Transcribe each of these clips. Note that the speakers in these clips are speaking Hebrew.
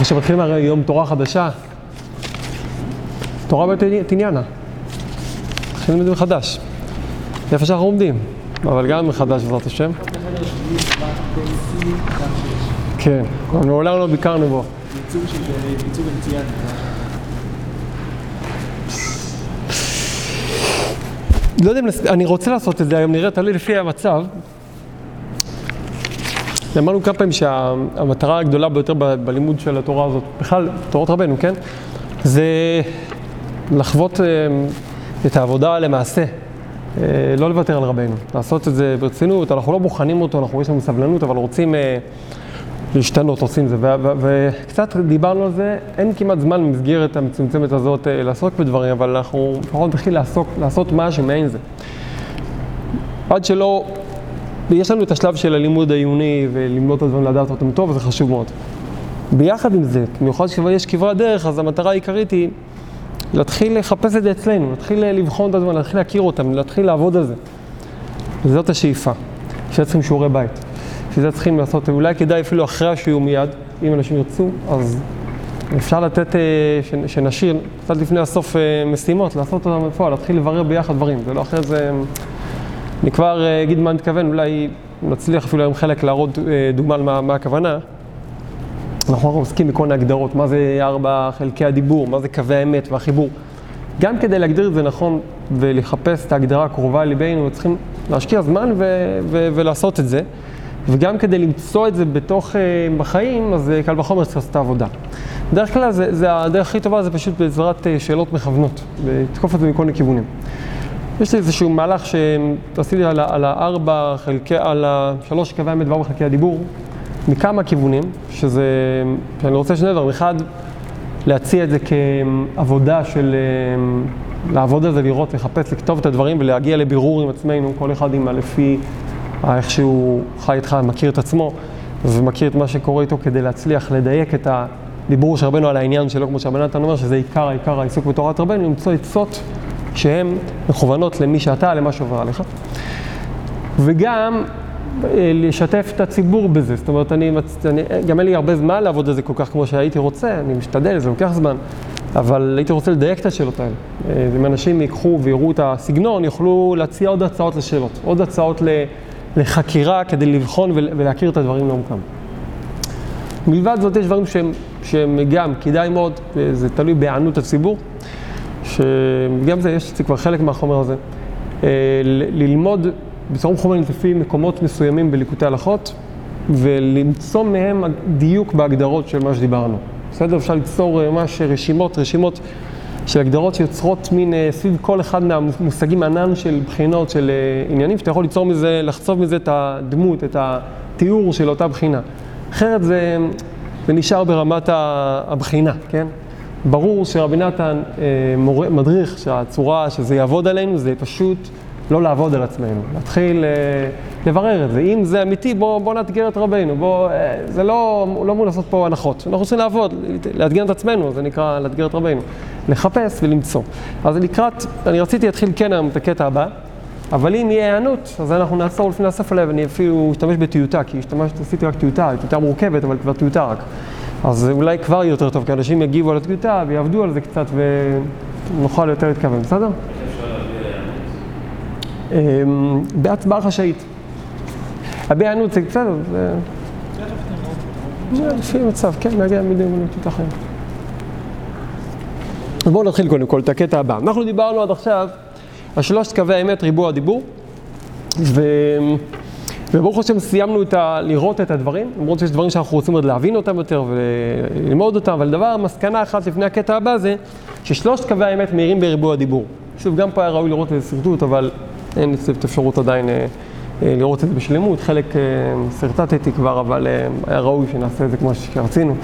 כשמתחילים הרי יום תורה חדשה, תורה בתניאנה, מתחילים ללמוד מחדש, איפה שאנחנו עומדים, אבל גם מחדש בעזרת השם. כן, אבל מעולם לא ביקרנו בו. לא יודע אם אני רוצה לעשות את זה היום, נראה, תלוי לפי המצב. אמרנו כמה פעמים שהמטרה הגדולה ביותר בלימוד של התורה הזאת, בכלל, תורות רבנו, כן? זה לחוות אה, את העבודה למעשה, אה, לא לוותר על רבנו, לעשות את זה ברצינות, אנחנו לא בוחנים אותו, אנחנו יש לנו סבלנות, אבל רוצים אה, להשתנות, עושים זה. וקצת דיברנו על זה, אין כמעט זמן במסגרת המצומצמת הזאת לעסוק בדברים, אבל אנחנו לפחות נתחיל לעסוק, לעשות משהו מעין זה. עד שלא ויש לנו את השלב של הלימוד העיוני וללמוד את הדברים, לדעת אותם טוב, וזה חשוב מאוד. ביחד עם זה, במיוחד כשכבר יש כברת דרך, אז המטרה העיקרית היא להתחיל לחפש את זה אצלנו, להתחיל לבחון את הדברים, להתחיל להכיר אותם, להתחיל לעבוד על זה. וזאת השאיפה. בשביל זה צריכים שיעורי בית. בשביל זה צריכים לעשות, אולי כדאי אפילו אחרי השיעור מיד, אם אנשים ירצו, אז אפשר לתת, אה, שנשאיר, קצת לפני הסוף אה, משימות, לעשות אותם בפועל, להתחיל לברר ביחד דברים, זה לא אחרי זה... אני כבר אה, אגיד מה אני מתכוון, אולי נצליח אפילו היום חלק להראות אה, דוגמה מה, מה הכוונה. אנחנו עוסקים בכל מיני הגדרות, מה זה ארבע חלקי הדיבור, מה זה קווי האמת והחיבור. גם כדי להגדיר את זה נכון ולחפש את ההגדרה הקרובה לליבנו, צריכים להשקיע זמן ו- ו- ולעשות את זה. וגם כדי למצוא את זה בתוך, אה, בחיים, אז אה, קל וחומר צריך לעשות את העבודה. בדרך כלל זה, זה הדרך הכי טובה זה פשוט בעזרת אה, שאלות מכוונות, לתקוף את זה מכל מיני כיוונים. יש לי איזשהו מהלך שעשיתי על, על הארבע חלקי, על השלוש קווי האמת וארבע חלקי הדיבור, מכמה כיוונים, שזה, שאני רוצה שני דברים, אחד, להציע את זה כעבודה של, אה, לעבוד על זה, לראות, לחפש, לכתוב את הדברים ולהגיע לבירור עם עצמנו, כל אחד עם לפי ה- איך שהוא חי איתך, מכיר את עצמו ומכיר את מה שקורה איתו כדי להצליח לדייק את הדיבור של רבנו על העניין שלו, כמו שהבן נתן אומר, שזה עיקר העיקר העיסוק בתורת רבנו, למצוא עצות שהן מכוונות למי שאתה, למה שעובר עליך. וגם אה, לשתף את הציבור בזה, זאת אומרת, אני, אני, גם אין לי הרבה זמן לעבוד על זה כל כך כמו שהייתי רוצה, אני משתדל, זה לוקח זמן, אבל הייתי רוצה לדייק את השאלות האלה. אה, אם אנשים ייקחו ויראו את הסגנון, יוכלו להציע עוד הצעות לשאלות, עוד הצעות לחקירה כדי לבחון ול- ולהכיר את הדברים לעומקם. מלבד זאת, יש דברים שהם, שהם גם כדאי מאוד, זה תלוי בהיענות הציבור, שגם זה, יש אצלי כבר חלק מהחומר הזה. אה, ללמוד בצורה מכוונת לפי מקומות מסוימים בליקוטי הלכות, ולמצוא מהם דיוק בהגדרות של מה שדיברנו. בסדר? אפשר ליצור אה, ממש רשימות, רשימות של הגדרות שיוצרות מין אה, סביב כל אחד מהמושגים ענן של בחינות, של עניינים, שאתה יכול ליצור מזה, לחצוב מזה את הדמות, את התיאור של אותה בחינה. אחרת זה, זה נשאר ברמת הבחינה, כן? ברור שרבי נתן אה, מורה, מדריך שהצורה שזה יעבוד עלינו זה פשוט לא לעבוד על עצמנו, להתחיל אה, לברר את זה. אם זה אמיתי, בוא, בוא נאתגר את רבנו, בוא, אה, זה לא, לא אמור לעשות פה הנחות. אנחנו רוצים לעבוד, לאתגר את עצמנו, זה נקרא לאתגר את רבנו. לחפש ולמצוא. אז לקראת, אני רציתי להתחיל כן היום את הקטע הבא, אבל אם יהיה היענות, אז אנחנו נעצור לפני הסוף עליה, ואני אפילו אשתמש בטיוטה, כי השתמשתי, עשיתי רק טיוטה, טיוטה מורכבת, אבל כבר טיוטה רק. אז אולי כבר יהיה יותר טוב, כי אנשים יגיבו על הטיוטה ויעבדו על זה קצת ונוכל יותר להתכוון, בסדר? אמ, בהצבעה חשאית. להביע היענות זה בסדר, זה... לפי מצב, כן, נגיע מדי מילותית אחרת. אז בואו נתחיל קודם כל את הקטע הבא. אנחנו דיברנו עד עכשיו על שלושת קווי האמת, ריבוע הדיבור, ו... וברוך השם סיימנו את ה... לראות את הדברים, למרות שיש דברים שאנחנו רוצים עוד להבין אותם יותר וללמוד אותם, אבל דבר, מסקנה אחת לפני הקטע הבא זה ששלושת קווי האמת מהירים בריבוע הדיבור. שוב, גם פה היה ראוי לראות איזה שרטוט, אבל אין לי את האפשרות עדיין אה, אה, לראות את זה בשלמות, חלק אה, שרטטתי כבר, אבל אה, היה ראוי שנעשה את זה כמו שרצינו,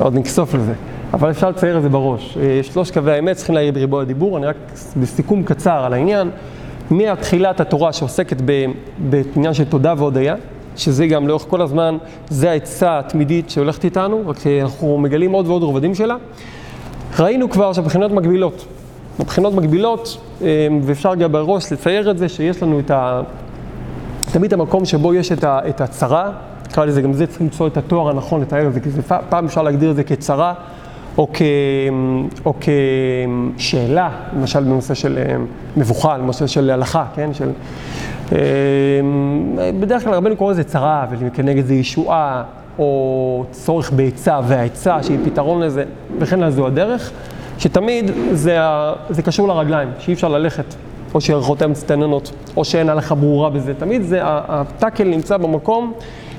עוד נכסוף לזה. אבל אפשר לצייר את זה בראש. אה, שלושת קווי האמת צריכים להעיר בריבוע הדיבור, אני רק בסיכום קצר על העניין. מתחילת התורה שעוסקת בעניין של תודה והודיה, שזה גם לאורך כל הזמן, זה העצה התמידית שהולכת איתנו, רק שאנחנו מגלים עוד ועוד רבדים שלה. ראינו כבר שהבחינות מגבילות. הבחינות מגבילות, אה, ואפשר גם בראש לצייר את זה, שיש לנו את ה... תמיד המקום שבו יש את, ה, את הצרה, נקרא לזה, גם זה צריך למצוא את התואר הנכון לתאר את זה, כי זה פעם אפשר להגדיר את זה כצרה, או, כ, או כשאלה, למשל בנושא של אה, מבוכה, בנושא של הלכה, כן? של, אה, בדרך כלל רבנו קורא לזה צרה, וכנגד זה ישועה, או צורך בעצה והעצה שהיא פתרון לזה, וכן על זו הדרך, שתמיד זה, זה קשור לרגליים, שאי אפשר ללכת, או שירכותיהן מצטננות, או שאין הלכה ברורה בזה, תמיד זה, הטאקל נמצא במקום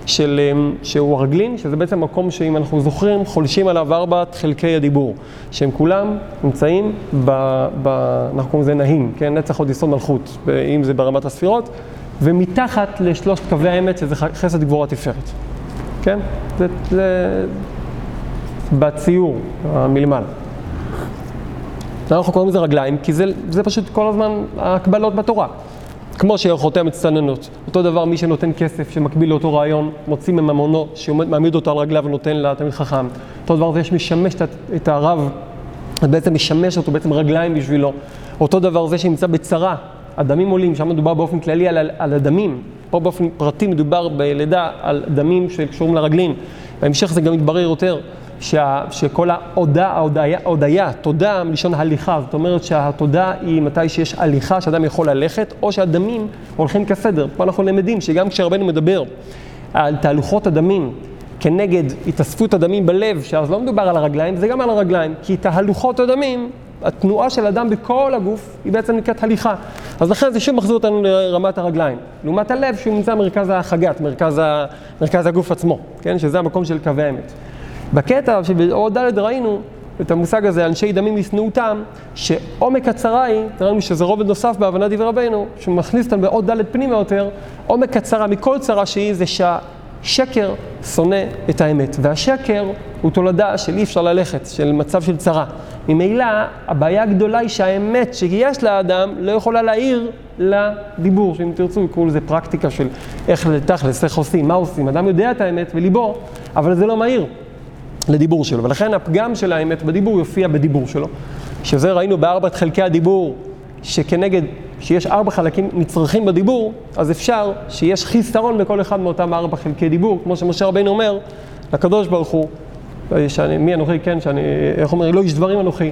של, אמ, שהוא הרגלין, שזה בעצם מקום שאם אנחנו זוכרים, חולשים עליו ארבעת חלקי הדיבור, שהם כולם נמצאים, ב, ב, אנחנו קוראים לזה נהים, כן? נצח עוד יסוד מלכות, אם זה ברמת הספירות, ומתחת לשלושת קווי האמת, שזה חסד גבורה תפארת. כן? זה, זה בציור מלמעלה. אנחנו קוראים לזה רגליים, כי זה, זה פשוט כל הזמן ההקבלות בתורה. כמו שיכולותיה מצטננות. אותו דבר מי שנותן כסף, שמקביל לאותו רעיון, מוציא מממונו, שמעמיד אותו על רגליו ונותן לתלמיד חכם. אותו דבר זה שמשמש את הרב, בעצם משמש אותו בעצם רגליים בשבילו. אותו דבר זה שנמצא בצרה, הדמים עולים, שם מדובר באופן כללי על, על הדמים. פה באופן פרטי מדובר בלידה על דמים שקשורים לרגלים. בהמשך זה גם מתברר יותר. שה, שכל ההודעה, ההודעה, ההודעה, תודה מלשון הליכה, זאת אומרת שהתודה היא מתי שיש הליכה שאדם יכול ללכת, או שהדמים הולכים כסדר. פה אנחנו למדים שגם כשרבנו מדבר על תהלוכות הדמים כנגד התאספות הדמים בלב, שאז לא מדובר על הרגליים, זה גם על הרגליים, כי תהלוכות הדמים, התנועה של אדם בכל הגוף היא בעצם נקראת הליכה. אז לכן זה שוב מחזיר אותנו לרמת הרגליים. לעומת הלב שהוא נמצא במרכז החגת, מרכז, ה, מרכז הגוף עצמו, כן? שזה המקום של קווי האמת. בקטע שבעוד ד' ראינו את המושג הזה, אנשי דמים ישנאותם, שעומק הצרה היא, ראינו שזה רובד נוסף בהבנת דברי רבינו, שמכניס אותנו בעוד ד' פנימה יותר, עומק הצרה מכל צרה שהיא זה שהשקר שונא את האמת, והשקר הוא תולדה של אי אפשר ללכת, של מצב של צרה. ממילא, הבעיה הגדולה היא שהאמת שיש לאדם לא יכולה להעיר לדיבור, שאם תרצו יקראו לזה פרקטיקה של איך לתכלס, איך עושים, מה עושים. אדם יודע את האמת בליבו, אבל זה לא מהיר. לדיבור שלו, ולכן הפגם של האמת בדיבור יופיע בדיבור שלו. שזה ראינו בארבעת חלקי הדיבור, שכנגד, שיש ארבע חלקים נצרכים בדיבור, אז אפשר שיש חיסרון בכל אחד מאותם ארבע חלקי דיבור, כמו שמשה רבינו אומר לקדוש ברוך הוא, שאני, מי אנוכי, כן, שאני, איך אומר, לא איש דברים אנוכי,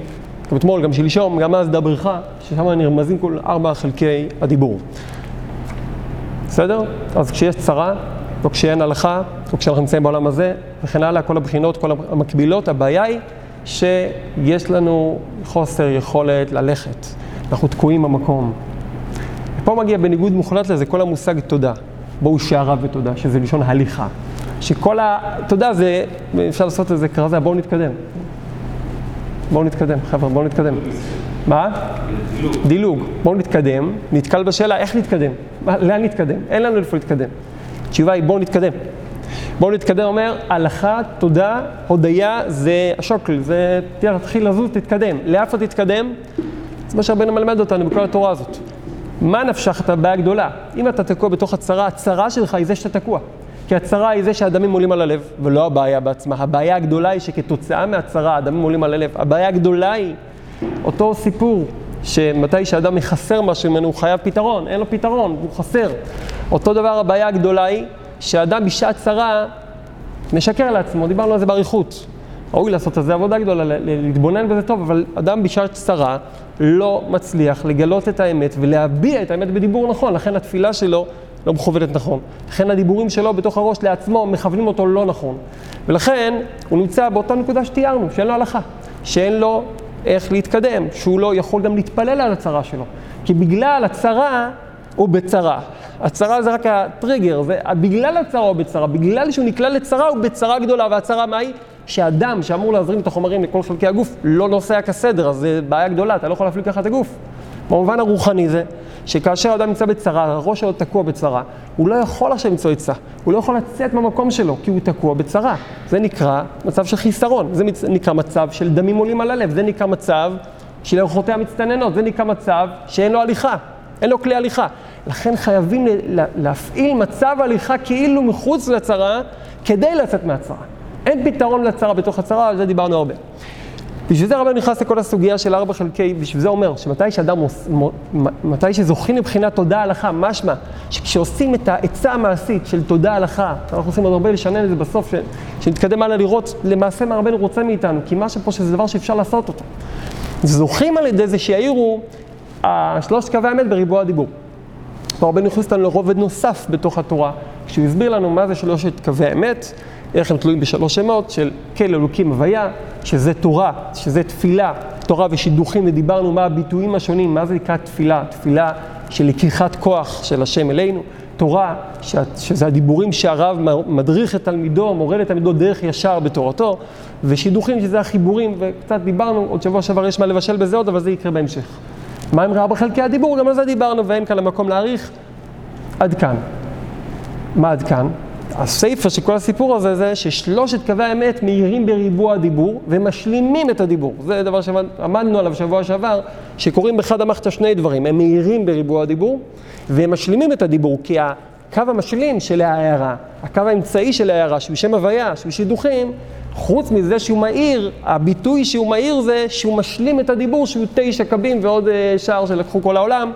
גם אתמול, גם שלשום, גם אז דברך, ששם נרמזים כל ארבע חלקי הדיבור. בסדר? אז כשיש צרה, או כשאין הלכה, או כשאנחנו נמצאים בעולם הזה, וכן הלאה, כל הבחינות, כל המקבילות, הבעיה היא שיש לנו חוסר יכולת ללכת. אנחנו תקועים במקום. ופה מגיע בניגוד מוחלט לזה כל המושג תודה. בואו שעריו ותודה, שזה לשון הליכה. שכל ה... תודה זה, אפשר לעשות איזה כרזה, בואו נתקדם. בואו נתקדם, חבר'ה, בואו נתקדם. מה? דילוג. דילוג. בואו נתקדם, נתקל בשאלה איך נתקדם. לאן נתקדם? אין לנו איפה להתקדם. התשובה היא בואו נתקדם. בואו נתקדם, אומר, הלכה, תודה, הודיה, זה השוקל, זה תתחיל לזוז, תתקדם. לאיפה תתקדם? זה מה שהרבנו מלמד אותנו בכל התורה הזאת. מה נפשך את הבעיה הגדולה? אם אתה תקוע בתוך הצרה, הצרה שלך היא זה שאתה תקוע. כי הצרה היא זה שהדמים עולים על הלב, ולא הבעיה בעצמה. הבעיה הגדולה היא שכתוצאה מהצרה הדמים עולים על הלב. הבעיה הגדולה היא אותו סיפור שמתי שאדם מחסר משהו ממנו הוא חייב פתרון, אין לו פתרון, הוא חסר. אותו דבר הבעיה הגדולה היא שאדם בשעת צרה משקר לעצמו, דיברנו על זה באריכות. ראוי לעשות על זה עבודה גדולה, להתבונן בזה טוב, אבל אדם בשעת צרה לא מצליח לגלות את האמת ולהביע את האמת בדיבור נכון, לכן התפילה שלו לא מכוונת נכון. לכן הדיבורים שלו בתוך הראש לעצמו מכוונים אותו לא נכון. ולכן הוא נמצא באותה נקודה שתיארנו, שאין לו הלכה, שאין לו איך להתקדם, שהוא לא יכול גם להתפלל על הצרה שלו. כי בגלל הצרה הוא בצרה. הצרה זה רק הטריגר, זה בגלל הצרה הוא בצרה, בגלל שהוא נקלע לצרה הוא בצרה גדולה, והצרה מה היא? שאדם שאמור להזרים את החומרים לכל חלקי הגוף לא נוסע כסדר, אז זה בעיה גדולה, אתה לא יכול להפליג ככה את הגוף. במובן הרוחני זה, שכאשר אדם נמצא בצרה, הראש שלו תקוע בצרה, הוא לא יכול עכשיו למצוא עצה, הוא לא יכול לצאת מהמקום שלו, כי הוא תקוע בצרה. זה נקרא מצב של חיסרון, זה נקרא מצב של דמים עולים על הלב, זה נקרא מצב של אורחותיה מצטננות, זה נקרא מצב שאין לו הליכה, אין לו כלי הליכה. לכן חייבים להפעיל מצב הליכה כאילו מחוץ לצרה, כדי לצאת מהצרה. אין פתרון לצרה בתוך הצרה, על זה דיברנו הרבה. בשביל זה רבנו נכנס לכל הסוגיה של ארבע חלקי, בשביל זה אומר שמתי שאדם, עוש- מ- מתי שזוכים לבחינת תודה הלכה, משמע שכשעושים את העצה המעשית של תודה הלכה, אנחנו עושים עוד הרבה לשנן את זה בסוף, ש- שנתקדם הלאה לראות למעשה מה רבנו רוצה מאיתנו, כי מה שפה שזה דבר שאפשר לעשות אותו. זוכים על ידי זה שיאירו שלושת קווי האמת בריבוע הדיבור. רבנו הכניס אותנו לרובד נוסף בתוך התורה, כשהוא הסביר לנו מה זה שלושת קווי האמת, איך הם תלויים בשלוש שמות של כל אלוקים הוויה, שזה תורה, שזה תפילה, תורה ושידוכים, ודיברנו מה הביטויים השונים, מה זה נקרא תפילה, תפילה של לקיחת כוח של השם אלינו, תורה, ש- שזה הדיבורים שהרב מדריך את תלמידו, מורה לתלמידו דרך ישר בתורתו, ושידוכים שזה החיבורים, וקצת דיברנו, עוד שבוע שעבר יש מה לבשל בזה עוד, אבל זה יקרה בהמשך. מה עם ארבע חלקי הדיבור? גם על זה דיברנו, ואין כאן המקום להאריך. עד כאן. מה עד כאן? הסיפא של כל הסיפור הזה זה ששלושת קווי האמת מאירים בריבוע הדיבור ומשלימים את הדיבור. זה דבר שעמדנו עליו שבוע שעבר, שקוראים בחד המחתא שני דברים. הם מאירים בריבוע הדיבור והם משלימים את הדיבור, כי הקו המשלים של ההערה, הקו האמצעי של ההערה, שהוא שם הוויה, שהוא שידוכים, חוץ מזה שהוא מאיר, הביטוי שהוא מאיר זה שהוא משלים את הדיבור, שהוא תשע קבים ועוד אה, שער שלקחו כל העולם,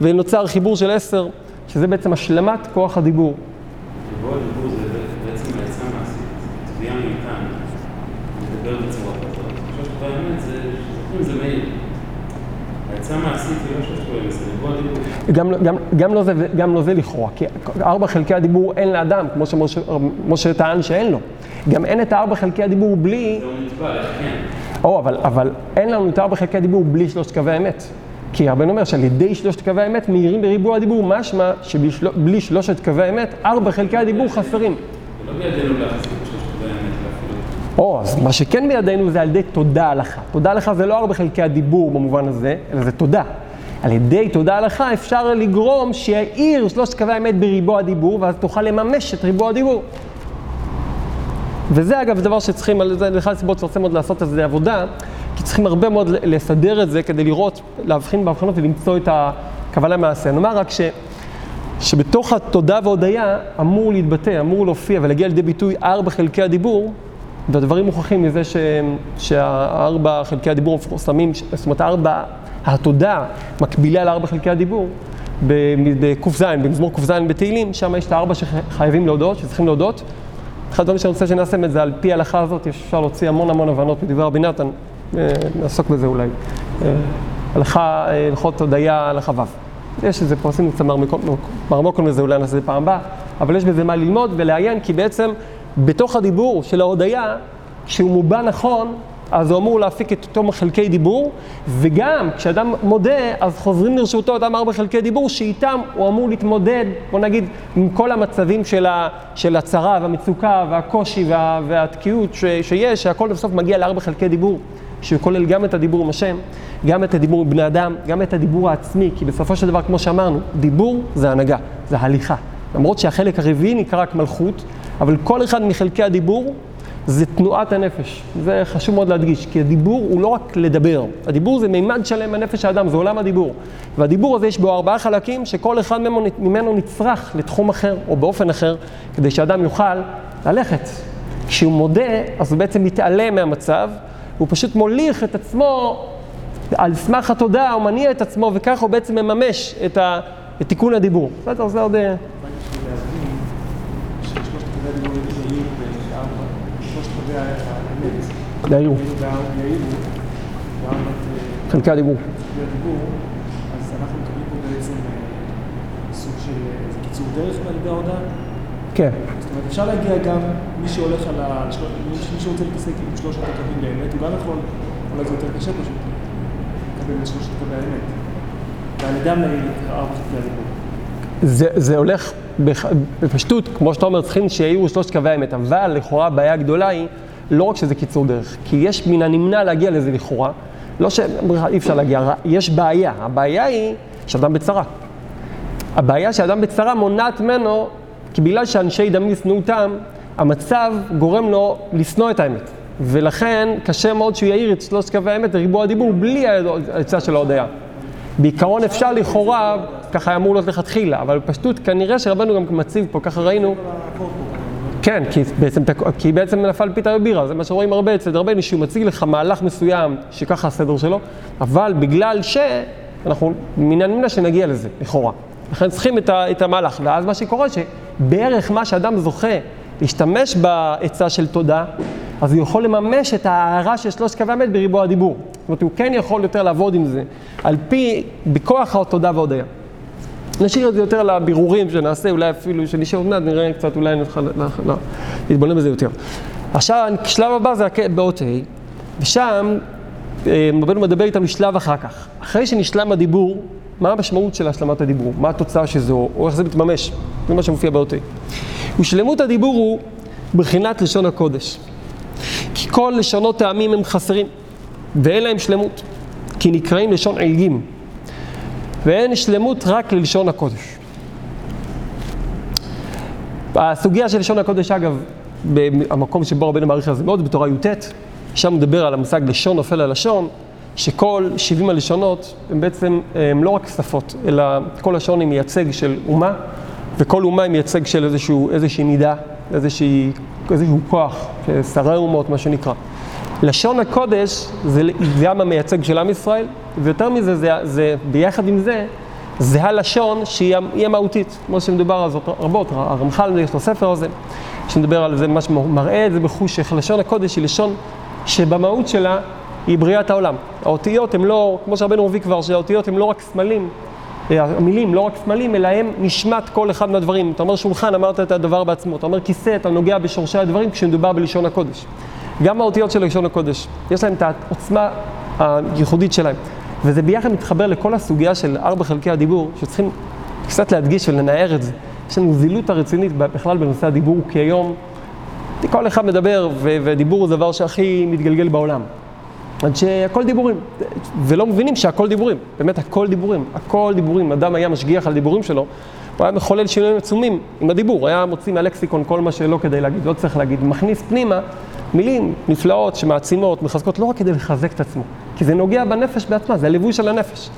ונוצר חיבור של עשר, שזה בעצם השלמת כוח הדיבור. זה בעצם מעשית, תביעה בצורה זה, מאיר. העצה מעשית היא לא שלושת רבעי האמת, זה ריבוע הדיבור. גם, גם, לא זה, גם לא זה לכאורה, כי ארבע חלקי הדיבור אין לאדם, כמו שמשה משה טען שאין לו. גם אין את הארבע חלקי הדיבור בלי, זה הוא נתבע, איך כן? או, אבל, אין לנו את הארבע חלקי הדיבור בלי שלושת קווי האמת. כי הרבן אומר שעל ידי שלושת קווי האמת מאירים בריבוע הדיבור, משמע שבלי שלושת קווי האמת, ארבע חלקי הדיבור חסרים. זה לא בידינו להחזיק את שלושת רבעי האמת להפעיל אותו. או, אז מה שכן בידינו זה על ידי תודה הלכה. תודה הלכה זה לא ארבע חלקי הדיבור במובן הזה, אלא זה תודה. על ידי תודה הלכה אפשר לגרום שיאיר שלושת קווי האמת בריבוע הדיבור, ואז תוכל לממש את ריבוע הדיבור. וזה אגב דבר שצריכים, על זה אחד הסיבות שרוצים עוד לעשות איזה עבודה, כי צריכים הרבה מאוד לסדר את זה כדי לראות, להבחין בהבחנות ולמצוא את הכוונה מעשה. נאמר רק ש... שבתוך התודה והודיה אמור להתבטא, אמור להופיע ולהגיע לידי ביטוי ארבע חלקי הדיבור, והדברים מוכרחים מזה ש... שהארבע חלקי הדיבור מפורסמים, זאת אומרת ארבע, התודה מקבילה לארבע חלקי הדיבור, בק"ז, במזמור ק"ז בתהילים, שם יש את הארבע שחייבים להודות, שצריכים להודות. אחד הדברים שאני רוצה שנעשה את זה על פי ההלכה הזאת, אפשר להוציא המון המון הבנות מדברי רבי נתן, אה, נעסוק בזה אולי. אה, הלכה, אה, הלכות הודיה, הלכה ו'. יש איזה פה, עשינו קצת מרמוקון לזה, אולי נעשה את זה פעם הבאה, אבל יש בזה מה ללמוד ולעיין, כי בעצם בתוך הדיבור של ההודיה, כשהוא מובע נכון, אז הוא אמור להפיק את אותם חלקי דיבור, וגם כשאדם מודה, אז חוזרים לרשותו אותם ארבע חלקי דיבור, שאיתם הוא אמור להתמודד, בוא נגיד, עם כל המצבים של, ה, של הצרה והמצוקה והקושי וה, והתקיעות ש, שיש, שהכל בסוף מגיע לארבע חלקי דיבור, שכולל גם את הדיבור עם השם, גם את הדיבור עם בני אדם, גם את הדיבור העצמי, כי בסופו של דבר, כמו שאמרנו, דיבור זה הנהגה, זה הליכה. למרות שהחלק הרביעי נקרא רק מלכות, אבל כל אחד מחלקי הדיבור זה תנועת הנפש. זה חשוב מאוד להדגיש, כי הדיבור הוא לא רק לדבר. הדיבור זה מימד שלם בנפש האדם, זה עולם הדיבור. והדיבור הזה יש בו ארבעה חלקים, שכל אחד ממנו נצרך לתחום אחר או באופן אחר, כדי שאדם יוכל ללכת. כשהוא מודה, אז הוא בעצם מתעלם מהמצב, הוא פשוט מוליך את עצמו על סמך התודעה, הוא מניע את עצמו, וככה הוא בעצם מממש את, ה, את תיקון הדיבור. בסדר, זה עוד... יאירו, בארבעת חלקי הדיבור. אז אנחנו מקבלים פה בעצם סוג של קיצור דרך על ידי ההודעה. כן. זאת אומרת, אפשר להגיע גם, מי שהולך על ה... מי שרוצה להתעסק עם שלושת הקווים באמת, הוא גם יכול, אולי זה יותר קשה פשוט, לקבל את שלושת קווי האמת. ועל ידם ארבע חלקי הדיבור. זה, הולך בפשטות, כמו שאתה אומר, צריכים שיהיו שלושת קווי האמת, אבל לכאורה הבעיה הגדולה היא לא רק שזה קיצור דרך, כי יש מן הנמנע להגיע לזה לכאורה, לא שאי אפשר להגיע, יש בעיה, הבעיה היא שאדם בצרה. הבעיה שאדם בצרה מונעת ממנו, כי בגלל שאנשי דמים ישנאו אותם, המצב גורם לו לשנוא את האמת. ולכן קשה מאוד שהוא יאיר את שלושת קווי האמת לריבוע הדיבור בלי העצה של ההודיה. בעיקרון אפשר לכאורה, ככה היה אמור להיות לכתחילה, אבל בפשטות כנראה שרבנו גם מציב פה, ככה ראינו, כן, כי בעצם, כי בעצם נפל פיתה בבירה, זה מה שרואים הרבה אצל רבנו, שהוא מציג לך מהלך מסוים, שככה הסדר שלו, אבל בגלל ש... אנחנו מן הנמנע שנגיע לזה, לכאורה. לכן צריכים את, ה, את המהלך, ואז מה שקורה, שבערך מה שאדם זוכה להשתמש בעצה של תודה, אז הוא יכול לממש את ההערה של שלושת קווי המת בריבוע הדיבור. זאת אומרת, הוא כן יכול יותר לעבוד עם זה, על פי, בכוח התודה והודיה. נשאיר את זה יותר לבירורים שנעשה, אולי אפילו שנשאר עוד מעט, נראה קצת, אולי נוכל להתבונן בזה יותר. עכשיו, השלב הבא זה באות ה', ושם אה, רבנו מדבר איתם משלב אחר כך. אחרי שנשלם הדיבור, מה המשמעות של השלמת הדיבור? מה התוצאה של זה, או איך זה מתממש? זה מה שמופיע באות ה'. ושלמות הדיבור הוא בחינת לשון הקודש. כי כל לשונות טעמים הם חסרים, ואין להם שלמות, כי נקראים לשון עילגים. ואין שלמות רק ללשון הקודש. הסוגיה של לשון הקודש, אגב, במקום שבו רבנו מעריך על זה מאוד, בתורה י"ט, שם מדבר על המושג לשון נופל על לשון, שכל 70 הלשונות הם בעצם, הם לא רק שפות, אלא כל לשון היא מייצג של אומה, וכל אומה היא מייצג של איזשהו, איזושהי מידה, איזושהי, איזשהו כוח, שרי אומות, מה שנקרא. לשון הקודש זה גם המייצג של עם ישראל, ויותר מזה, זה, זה, ביחד עם זה, זה הלשון שהיא המהותית, כמו שמדובר על זאת רבות, הרמח"ל יש לו ספר הזה, שמדבר על זה, ממש מראה את זה בחוש, איך לשון הקודש היא לשון שבמהות שלה היא בריאת העולם. האותיות הן לא, כמו שהרבנו מביא כבר, שהאותיות הן לא רק סמלים, אה, המילים לא רק סמלים, אלא הם נשמת כל אחד מהדברים. אתה אומר שולחן, אמרת את הדבר בעצמו. אתה אומר כיסא, אתה נוגע בשורשי הדברים כשמדובר בלשון הקודש. גם האותיות של לשון הקודש, יש להם את העוצמה הייחודית שלהם. וזה ביחד מתחבר לכל הסוגיה של ארבע חלקי הדיבור, שצריכים קצת להדגיש ולנער את זה. יש לנו זילות הרצינית בכלל בנושא הדיבור, כי היום כל אחד מדבר, ודיבור הוא דבר שהכי מתגלגל בעולם. עד שהכל דיבורים, ולא מבינים שהכל דיבורים, באמת הכל דיבורים, הכל דיבורים. אדם היה משגיח על דיבורים שלו, הוא היה מחולל שינויים עצומים עם הדיבור, היה מוציא מהלקסיקון כל מה שלא כדי להגיד, לא צריך להגיד, מכניס פנימה מילים נפלאות שמעצימות, מחזקות, לא רק כדי לחזק את עצמו, כי זה נוגע בנפש בעצמה, זה הליווי של הנפש.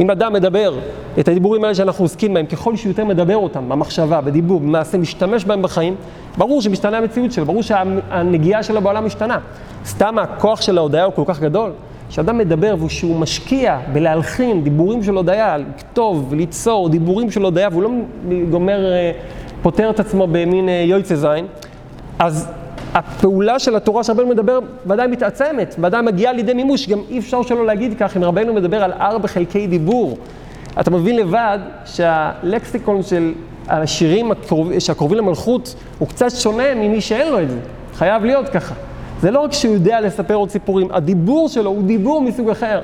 אם אדם מדבר את הדיבורים האלה שאנחנו עוסקים בהם, ככל שהוא יותר מדבר אותם, במחשבה, בדיבור, במעשה, משתמש בהם בחיים, ברור שמשתנה המציאות שלו, ברור שהנגיעה שלו בעולם משתנה. סתם הכוח של ההודיה הוא כל כך גדול, שאדם מדבר ושהוא משקיע בלהלחין דיבורים של הודיה, לכתוב, ליצור דיבורים של הודיה, והוא לא גומר, אה, פותר את עצמו במין אה, יויצה זין, אז הפעולה של התורה שרבנו מדבר ודאי מתעצמת, ודאי מגיעה לידי מימוש, גם אי אפשר שלא להגיד כך, אם רבנו מדבר על ארבע חלקי דיבור. אתה מבין לבד שהלקסיקון של השירים הקרוב, שהקרובים למלכות הוא קצת שונה ממי שאין לו את זה, חייב להיות ככה. זה לא רק שהוא יודע לספר עוד סיפורים, הדיבור שלו הוא דיבור מסוג אחר.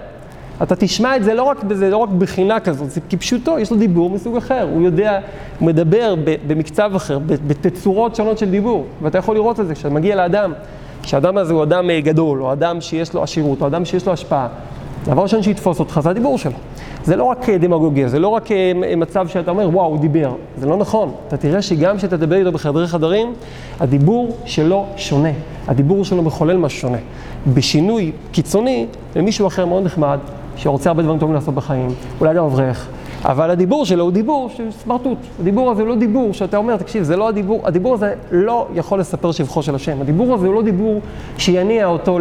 אתה תשמע את זה לא רק בזה, לא רק בחינה כזאת, זה כפשוטו, יש לו דיבור מסוג אחר, הוא יודע, הוא מדבר במקצב אחר, בתצורות שונות של דיבור, ואתה יכול לראות את זה כשאתה מגיע לאדם, כשהאדם הזה הוא אדם אה, גדול, או אדם שיש לו עשירות, או אדם שיש לו השפעה, דבר ראשון שיתפוס אותך זה הדיבור שלו. זה לא רק אה, דמגוגיה, זה לא רק אה, מצב שאתה אומר, וואו, הוא דיבר. זה לא נכון. אתה תראה שגם כשאתה תדבר איתו בחדרי חדרים, הדיבור שלו שונה. הדיבור שלו מחולל משהו שונה. בשינוי קיצוני, למישהו אחר מאוד נחמד, שרוצה הרבה דברים טובים לעשות בחיים, אולי גם אברך, אבל הדיבור שלו הוא דיבור של סמרטוט. הדיבור הזה הוא לא דיבור שאתה אומר, תקשיב, זה לא הדיבור, הדיבור הזה לא יכול לספר שבחו של השם. הדיבור הזה הוא לא דיבור שיניע אותו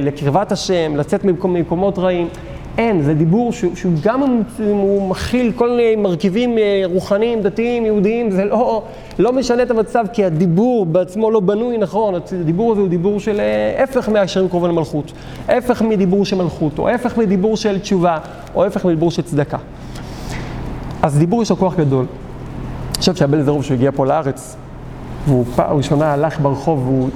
לקרבת השם, לצאת ממקומ, ממקומות רעים. אין, זה דיבור שהוא, שהוא גם אם הוא מכיל כל מיני מרכיבים אה, רוחניים, דתיים, יהודיים, זה לא, לא משנה את המצב, כי הדיבור בעצמו לא בנוי נכון, הדיבור הזה הוא דיבור של אה, הפך מהשרים קרובים למלכות, הפך מדיבור של מלכות, או הפך מדיבור של תשובה, או הפך מדיבור של צדקה. אז דיבור יש לו כוח גדול. אני חושב שהבן זרוב שהגיע פה לארץ, והוא פעם ראשונה הלך ברחוב והוא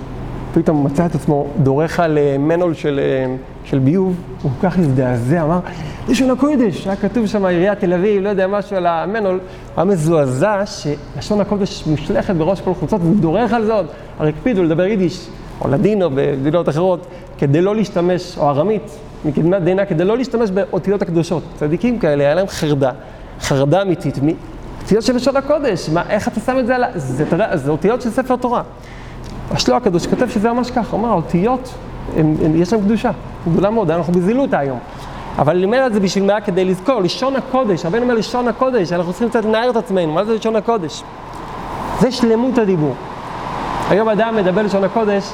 פתאום מצא את עצמו דורך על אה, מנול של, אה, של ביוב, הוא כל כך הזדעזע, אמר, לשון הקודש, היה כתוב שם עיריית תל אביב, לא יודע משהו על המנול, הוא היה מזועזע שלשון הקודש מושלכת בראש כל חוצות, והוא דורך על זה עוד, הרי הקפידו לדבר יידיש, או לדינו במדינות אחרות, כדי לא להשתמש, או ארמית, מקדמת דינה, כדי לא להשתמש באותיות הקדושות. צדיקים כאלה, היה להם חרדה, חרדה אמיתית, אותיות של לשון הקודש, מה, איך אתה שם את זה על ה... זה, אתה יודע, זה אותיות של ספר תורה. השלוע הקדוש כותב שזה ממש ככה, הוא אומר, האותיות, הם, הם, יש להם קדושה, גדולה מאוד, אנחנו בזילותא היום. אבל אומר את זה בשביל מה? כדי לזכור, לשון הקודש, הבן אומר לשון הקודש, אנחנו צריכים קצת לנער את עצמנו, מה זה לשון הקודש? זה שלמות הדיבור. היום אדם מדבר לשון הקודש,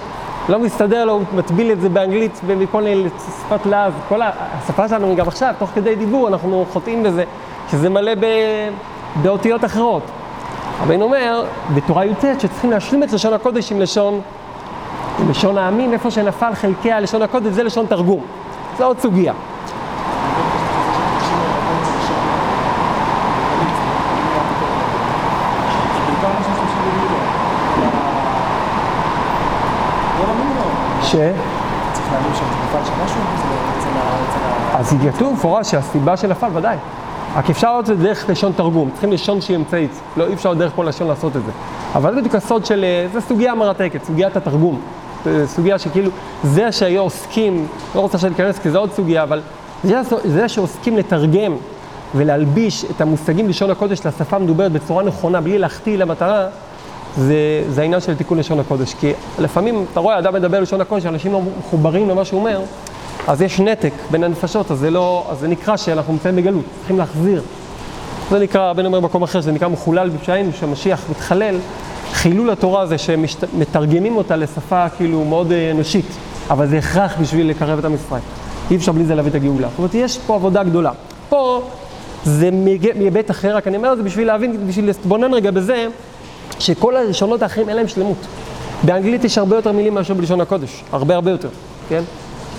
לא מסתדר לו, הוא מטביל את זה באנגלית בכל מיני שפת לעז. כל השפה שלנו גם עכשיו, תוך כדי דיבור, אנחנו חוטאים בזה, שזה מלא ב... באותיות אחרות. רבינו אומר, בתורה י"ט, שצריכים להשלים את לשון הקודש עם לשון, עם לשון העמים, איפה שנפל חלקי הלשון הקודש, זה לשון תרגום. זו עוד סוגיה. ש? אז כתוב מפורש שהסיבה שנפל, ודאי. רק אפשר לעשות את זה דרך לשון תרגום, צריכים לשון שהיא אמצעית, לא אי אפשר דרך כל לשון לעשות את זה. אבל זה בדיוק הסוד של, אה, זו סוגיה מרתקת, סוגיית התרגום. סוגיה שכאילו, זה שהיו עוסקים, לא רוצה להיכנס כי זו עוד סוגיה, אבל זה, זה שעוסקים לתרגם ולהלביש את המושגים לשון הקודש לשפה המדוברת בצורה נכונה, בלי להחטיא למטרה, זה, זה העניין של תיקון לשון הקודש. כי לפעמים, אתה רואה, אדם מדבר לשון הקודש, אנשים לא מחוברים למה שהוא אומר, אז יש נתק בין הנפשות, אז זה, לא, אז זה נקרא שאנחנו נמצאים בגלות, צריכים להחזיר. זה נקרא, בן אומר במקום אחר, זה נקרא מחולל בפשעים, שהמשיח מתחלל. חילול התורה זה שמתרגמים אותה לשפה כאילו מאוד אנושית, אבל זה הכרח בשביל לקרב את עם ישראל. אי אפשר בלי זה להביא את הגאולה. זאת אומרת, יש פה עבודה גדולה. פה זה מהיבט אחר, רק אני אומר את זה בשביל להבין, בשביל להתבונן רגע בזה, שכל הלשונות האחרים אין להם שלמות. באנגלית יש הרבה יותר מילים מאשר בלשון הקודש, הרבה הרבה יותר, כן?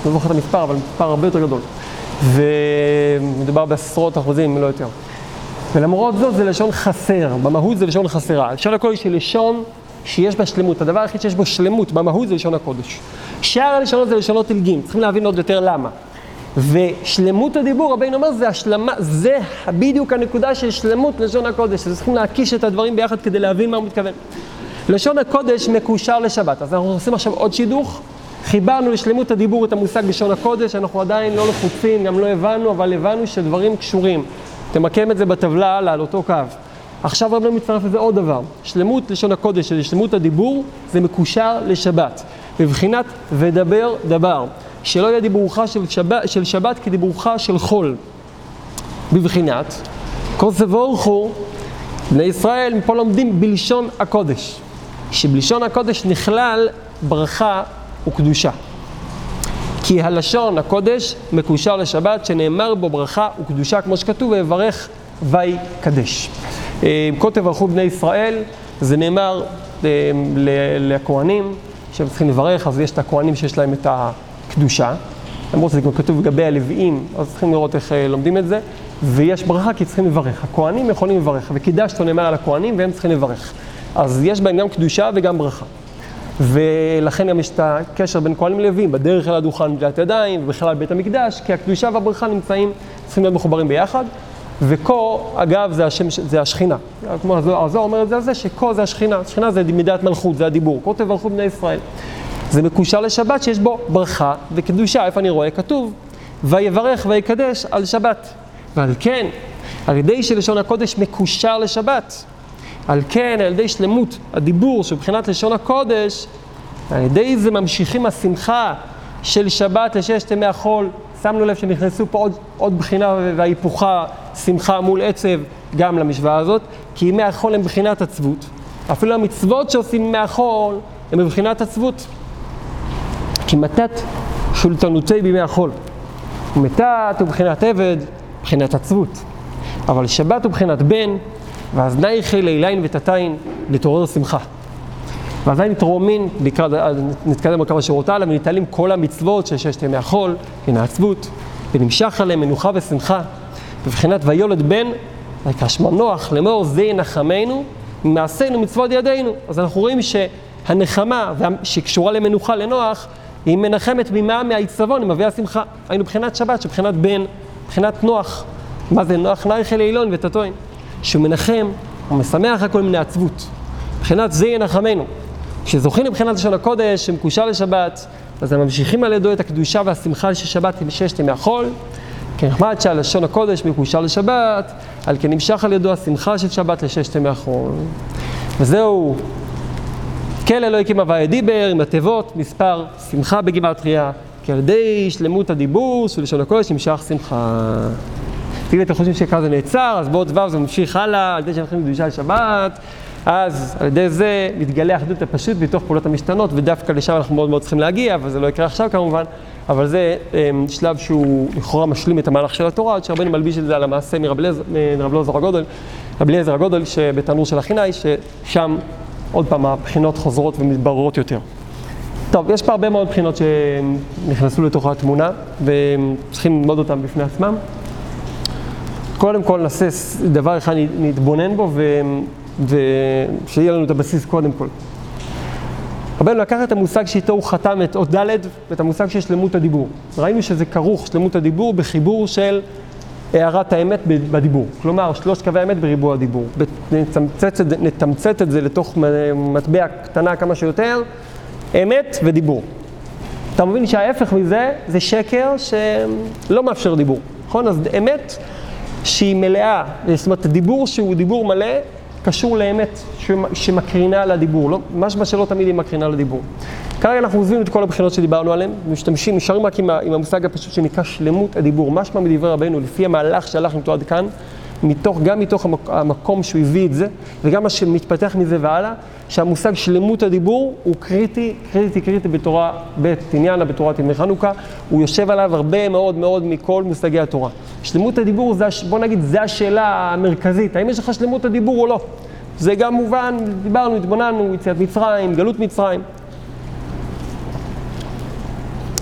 לא זוכר את המספר, אבל מספר הרבה יותר גדול. ומדובר בעשרות אחוזים, לא יותר. ולמרות זאת זה לשון חסר, במהות זה לשון חסרה. לשון הקודש היא לשון שיש בה שלמות. הדבר היחיד שיש בו שלמות במהות זה לשון הקודש. שאר הלשונות זה לשונות עילגים, צריכים להבין עוד יותר למה. ושלמות הדיבור, רבינו אומר, זה השלמה, זה בדיוק הנקודה של שלמות לשון הקודש. אז צריכים להקיש את הדברים ביחד כדי להבין מה הוא מתכוון. לשון הקודש מקושר לשבת. אז אנחנו עושים עכשיו עוד שידוך. חיברנו לשלמות הדיבור את המושג לשון הקודש, אנחנו עדיין לא לחוצים, גם לא הבנו, אבל הבנו שדברים קשורים. תמקם את זה בטבלה הלאה, על אותו קו. עכשיו רבינו מצטרף לזה עוד דבר. שלמות לשון הקודש, שזה שלמות הדיבור, זה מקושר לשבת. בבחינת ודבר דבר. שלא יהיה דיבורך של שבת, של שבת כדיבורך של חול. בבחינת, כל סבורכו, בני ישראל מפה לומדים בלשון הקודש. שבלשון הקודש נכלל ברכה וקדושה. כי הלשון הקודש מקושר לשבת שנאמר בו ברכה וקדושה כמו שכתוב ויברך ויקדש. כה תברכו בני ישראל, זה נאמר לכהנים שהם צריכים לברך, אז יש את הכהנים שיש להם את הקדושה, למרות שזה גם כתוב לגבי הלוויים, אז צריכים לראות איך לומדים את זה, ויש ברכה כי צריכים לברך. הכהנים יכולים לברך, וקידשתו נאמר על הכהנים והם צריכים לברך. אז יש בהם גם קדושה וגם ברכה. ולכן גם יש את הקשר בין כהנים לווים, בדרך אל הדוכן בגלת ידיים, ובכלל בית המקדש, כי הקדושה והברכה נמצאים, צריכים להיות מחוברים ביחד. וכה, אגב, זה, השם, זה השכינה. כמו הזוהר אומר את זה על זה, שכה זה השכינה. השכינה זה מידת מלכות, זה הדיבור. כה תברכו בני ישראל. זה מקושר לשבת שיש בו ברכה וקדושה. איפה אני רואה? כתוב, ויברך ויקדש על שבת. ועל כן, על ידי שלשון הקודש מקושר לשבת. על כן, על ידי שלמות הדיבור שבחינת לשון הקודש, על ידי זה ממשיכים השמחה של שבת לששת ימי החול. שמנו לב שנכנסו פה עוד, עוד בחינה וההיפוכה, שמחה מול עצב, גם למשוואה הזאת, כי ימי החול הם בחינת עצבות. אפילו המצוות שעושים ימי החול הם בבחינת עצבות. כי מתת שולטנותי בימי החול. מתת הוא בחינת עבד, בחינת עצבות. אבל שבת הוא בחינת בן, ואזנייכי לילין ותתין לתעורר שמחה. ואזי נתרומין, נתקדם בכמה שורות הלאה, וניטלים כל המצוות של ששת ימי החול, הן העצבות, ונמשך עליהם מנוחה ושמחה, בבחינת ויולד בן, ויקרא שמו נוח, לאמור זה ינחמנו, ממעשינו מצוות ידינו. אז אנחנו רואים שהנחמה שקשורה למנוחה לנוח, היא מנחמת ממה מהעיצבון, עם אבי השמחה. היינו בחינת שבת, שבחינת בן, בחינת נוח. מה זה נוח נייכי לאילון ותתוין? שהוא מנחם, הוא משמח על כל מיני עצבות. מבחינת זה ינחמנו. כשזוכים לבחינת לשון הקודש, שמקושר לשבת, אז הם ממשיכים על ידו את הקדושה והשמחה של שבת עם ששת ימי החול. כי נחמד שהלשון הקודש מקושר לשבת, על כן נמשך על ידו השמחה של שבת לששת ימי החול. וזהו, כל אלוהיקים הוויה דיבר עם התיבות, מספר שמחה בגימטריה, כי על ידי שלמות הדיבור של לשון הקודש נמשך שמחה. אם אתם חושבים שככה זה נעצר, אז בעוד ו' זה ממשיך הלאה, על ידי שאנחנו קדושה לשבת, אז על ידי זה מתגלה האחדות הפשוט בתוך פעולות המשתנות, ודווקא לשם אנחנו מאוד מאוד צריכים להגיע, אבל זה לא יקרה עכשיו כמובן, אבל זה um, שלב שהוא לכאורה משלים את המהלך של התורה, עד שהרבנו מלביש את זה על המעשה מרב אליעזר הגודל, רבי אליעזר הגודל שבתנור של החינאי, ששם עוד פעם הבחינות חוזרות ומתבררות יותר. טוב, יש פה הרבה מאוד בחינות שנכנסו לתוך התמונה, וצריכים ללמוד אותן בפני עצמם. קודם כל נעשה דבר אחד, נתבונן בו, ושיהיה לנו את הבסיס קודם כל. רבנו לקח את המושג שאיתו הוא חתם את אות ד' ואת המושג של שלמות הדיבור. ראינו שזה כרוך, שלמות הדיבור, בחיבור של הערת האמת בדיבור. כלומר, שלושת קווי האמת בריבוע הדיבור. נתמצת, נתמצת את זה לתוך מטבע קטנה כמה שיותר, אמת ודיבור. אתה מבין שההפך מזה זה שקר שלא מאפשר דיבור, נכון? אז אמת שהיא מלאה, זאת אומרת, דיבור שהוא דיבור מלא, קשור לאמת שמקרינה על הדיבור, לא, משמע שלא תמיד היא מקרינה על הדיבור. כרגע אנחנו עוזבים את כל הבחינות שדיברנו עליהן, משתמשים, נשארים רק עם, עם המושג הפשוט שנקרא שלמות הדיבור, משמע מדברי רבנו, לפי המהלך שהלכנו איתו עד כאן, מתוך, גם מתוך המק, המקום שהוא הביא את זה, וגם מה שמתפתח מזה והלאה, שהמושג שלמות הדיבור הוא קריטי, קריטי, קריטי בתורה ב' עניינה, בתורת ימי חנוכה, הוא יושב עליו הרבה מאוד מאוד מכל מושגי התורה. שלמות הדיבור, זה, בוא נגיד, זה השאלה המרכזית, האם יש לך שלמות הדיבור או לא? זה גם מובן, דיברנו, התבוננו, יציאת מצרים, גלות מצרים.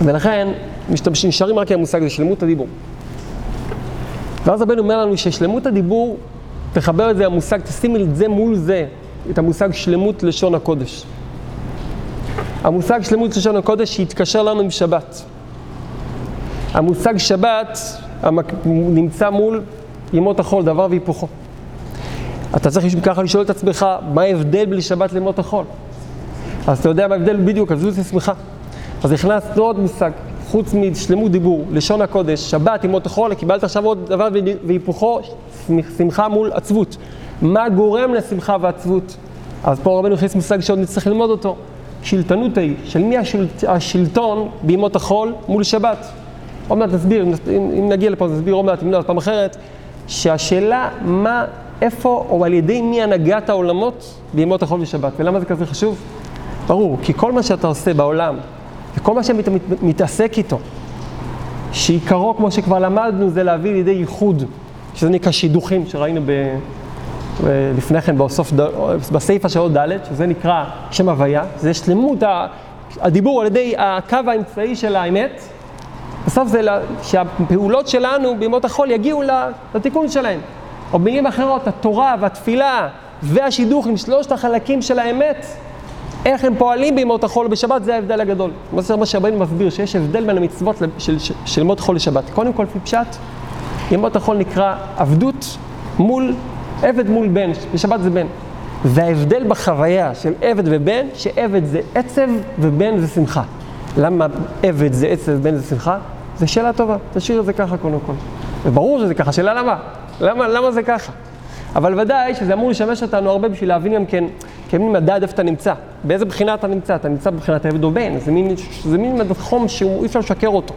ולכן, משתמשים, נשארים רק עם המושג הזה, שלמות הדיבור. ואז רבנו אומר לנו ששלמות הדיבור, תחבר את זה למושג, תשימי את זה מול זה, את המושג שלמות לשון הקודש. המושג שלמות לשון הקודש שהתקשר לנו עם שבת. המושג שבת נמצא מול ימות החול, דבר והיפוכו. אתה צריך ככה לשאול את עצמך, מה ההבדל בין שבת לימות החול? אז אתה יודע מה ההבדל בדיוק, אז זה שמחה. אז הכנסנו עוד מושג, חוץ משלמות דיבור, לשון הקודש, שבת, ימות החול, קיבלת עכשיו עוד דבר והיפוכו, שמחה מול עצבות. מה גורם לשמחה ועצבות? אז פה רבנו הכניס מושג שעוד נצטרך ללמוד אותו. שלטנות היא, של מי השלט, השלטון בימות החול מול שבת. עוד מעט נסביר, אם, אם נגיע לפה נסביר עוד מעט, אם לא, פעם אחרת, שהשאלה מה, איפה או על ידי מי הנהגת העולמות בימות החול ושבת. ולמה זה כזה חשוב? ברור, כי כל מה שאתה עושה בעולם, וכל מה שאתה מת, מתעסק איתו, שעיקרו, כמו שכבר למדנו, זה להביא לידי ייחוד, שזה נקרא שידוכים, שראינו ב... לפני כן בסוף, בסיפא של עוד ד', שזה נקרא שם הוויה, זה שלמות הדיבור על ידי הקו האמצעי של האמת, בסוף זה שהפעולות שלנו בימות החול יגיעו לתיקון שלהם. או במילים אחרות, התורה והתפילה והשידוך עם שלושת החלקים של האמת, איך הם פועלים בימות החול בשבת, זה ההבדל הגדול. מה שרבנו מסביר, שיש הבדל בין המצוות של, של, של ימות החול לשבת. קודם כל, לפי פשט, ימות החול נקרא עבדות מול עבד מול בן, בשבת זה בן. וההבדל בחוויה של עבד ובן, שעבד זה עצב ובן זה שמחה. למה עבד זה עצב ובן זה שמחה? זו שאלה טובה, תשאיר את זה ככה קודם כל. וברור שזה ככה, שאלה למה? למה, למה זה ככה? אבל ודאי שזה אמור לשמש אותנו הרבה בשביל להבין גם כן, כמין מדד איפה אתה נמצא, באיזה בחינה אתה נמצא, אתה נמצא בבחינת עבד או בן, זה מין, זה מין חום שאי אפשר לשקר אותו.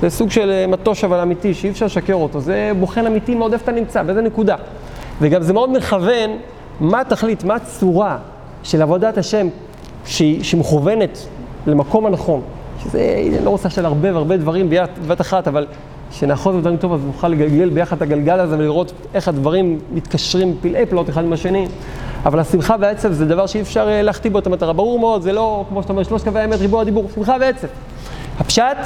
זה סוג של מטוש אבל אמיתי שאי אפשר לשקר אותו, זה בוחן אמיתי מאוד איפה אתה נמצא, באיזה נקודה. וגם זה מאוד מכוון מה התכלית, מה הצורה של עבודת השם שהיא, שמכוונת למקום הנכון. שזה, אני לא רוצה עכשיו הרבה והרבה דברים בבת אחת, אבל שנאחוז אותנו טוב, אז נוכל לגלגל ביחד את הגלגל הזה ולראות איך הדברים מתקשרים פלאי פלאות אחד עם השני. אבל השמחה והעצב זה דבר שאי אפשר אה, להחטיא בו את המטרה. ברור מאוד, זה לא, כמו שאתה אומר, שלוש קווי האמת, ריבוע הדיבור, שמחה ועצב. הפשט,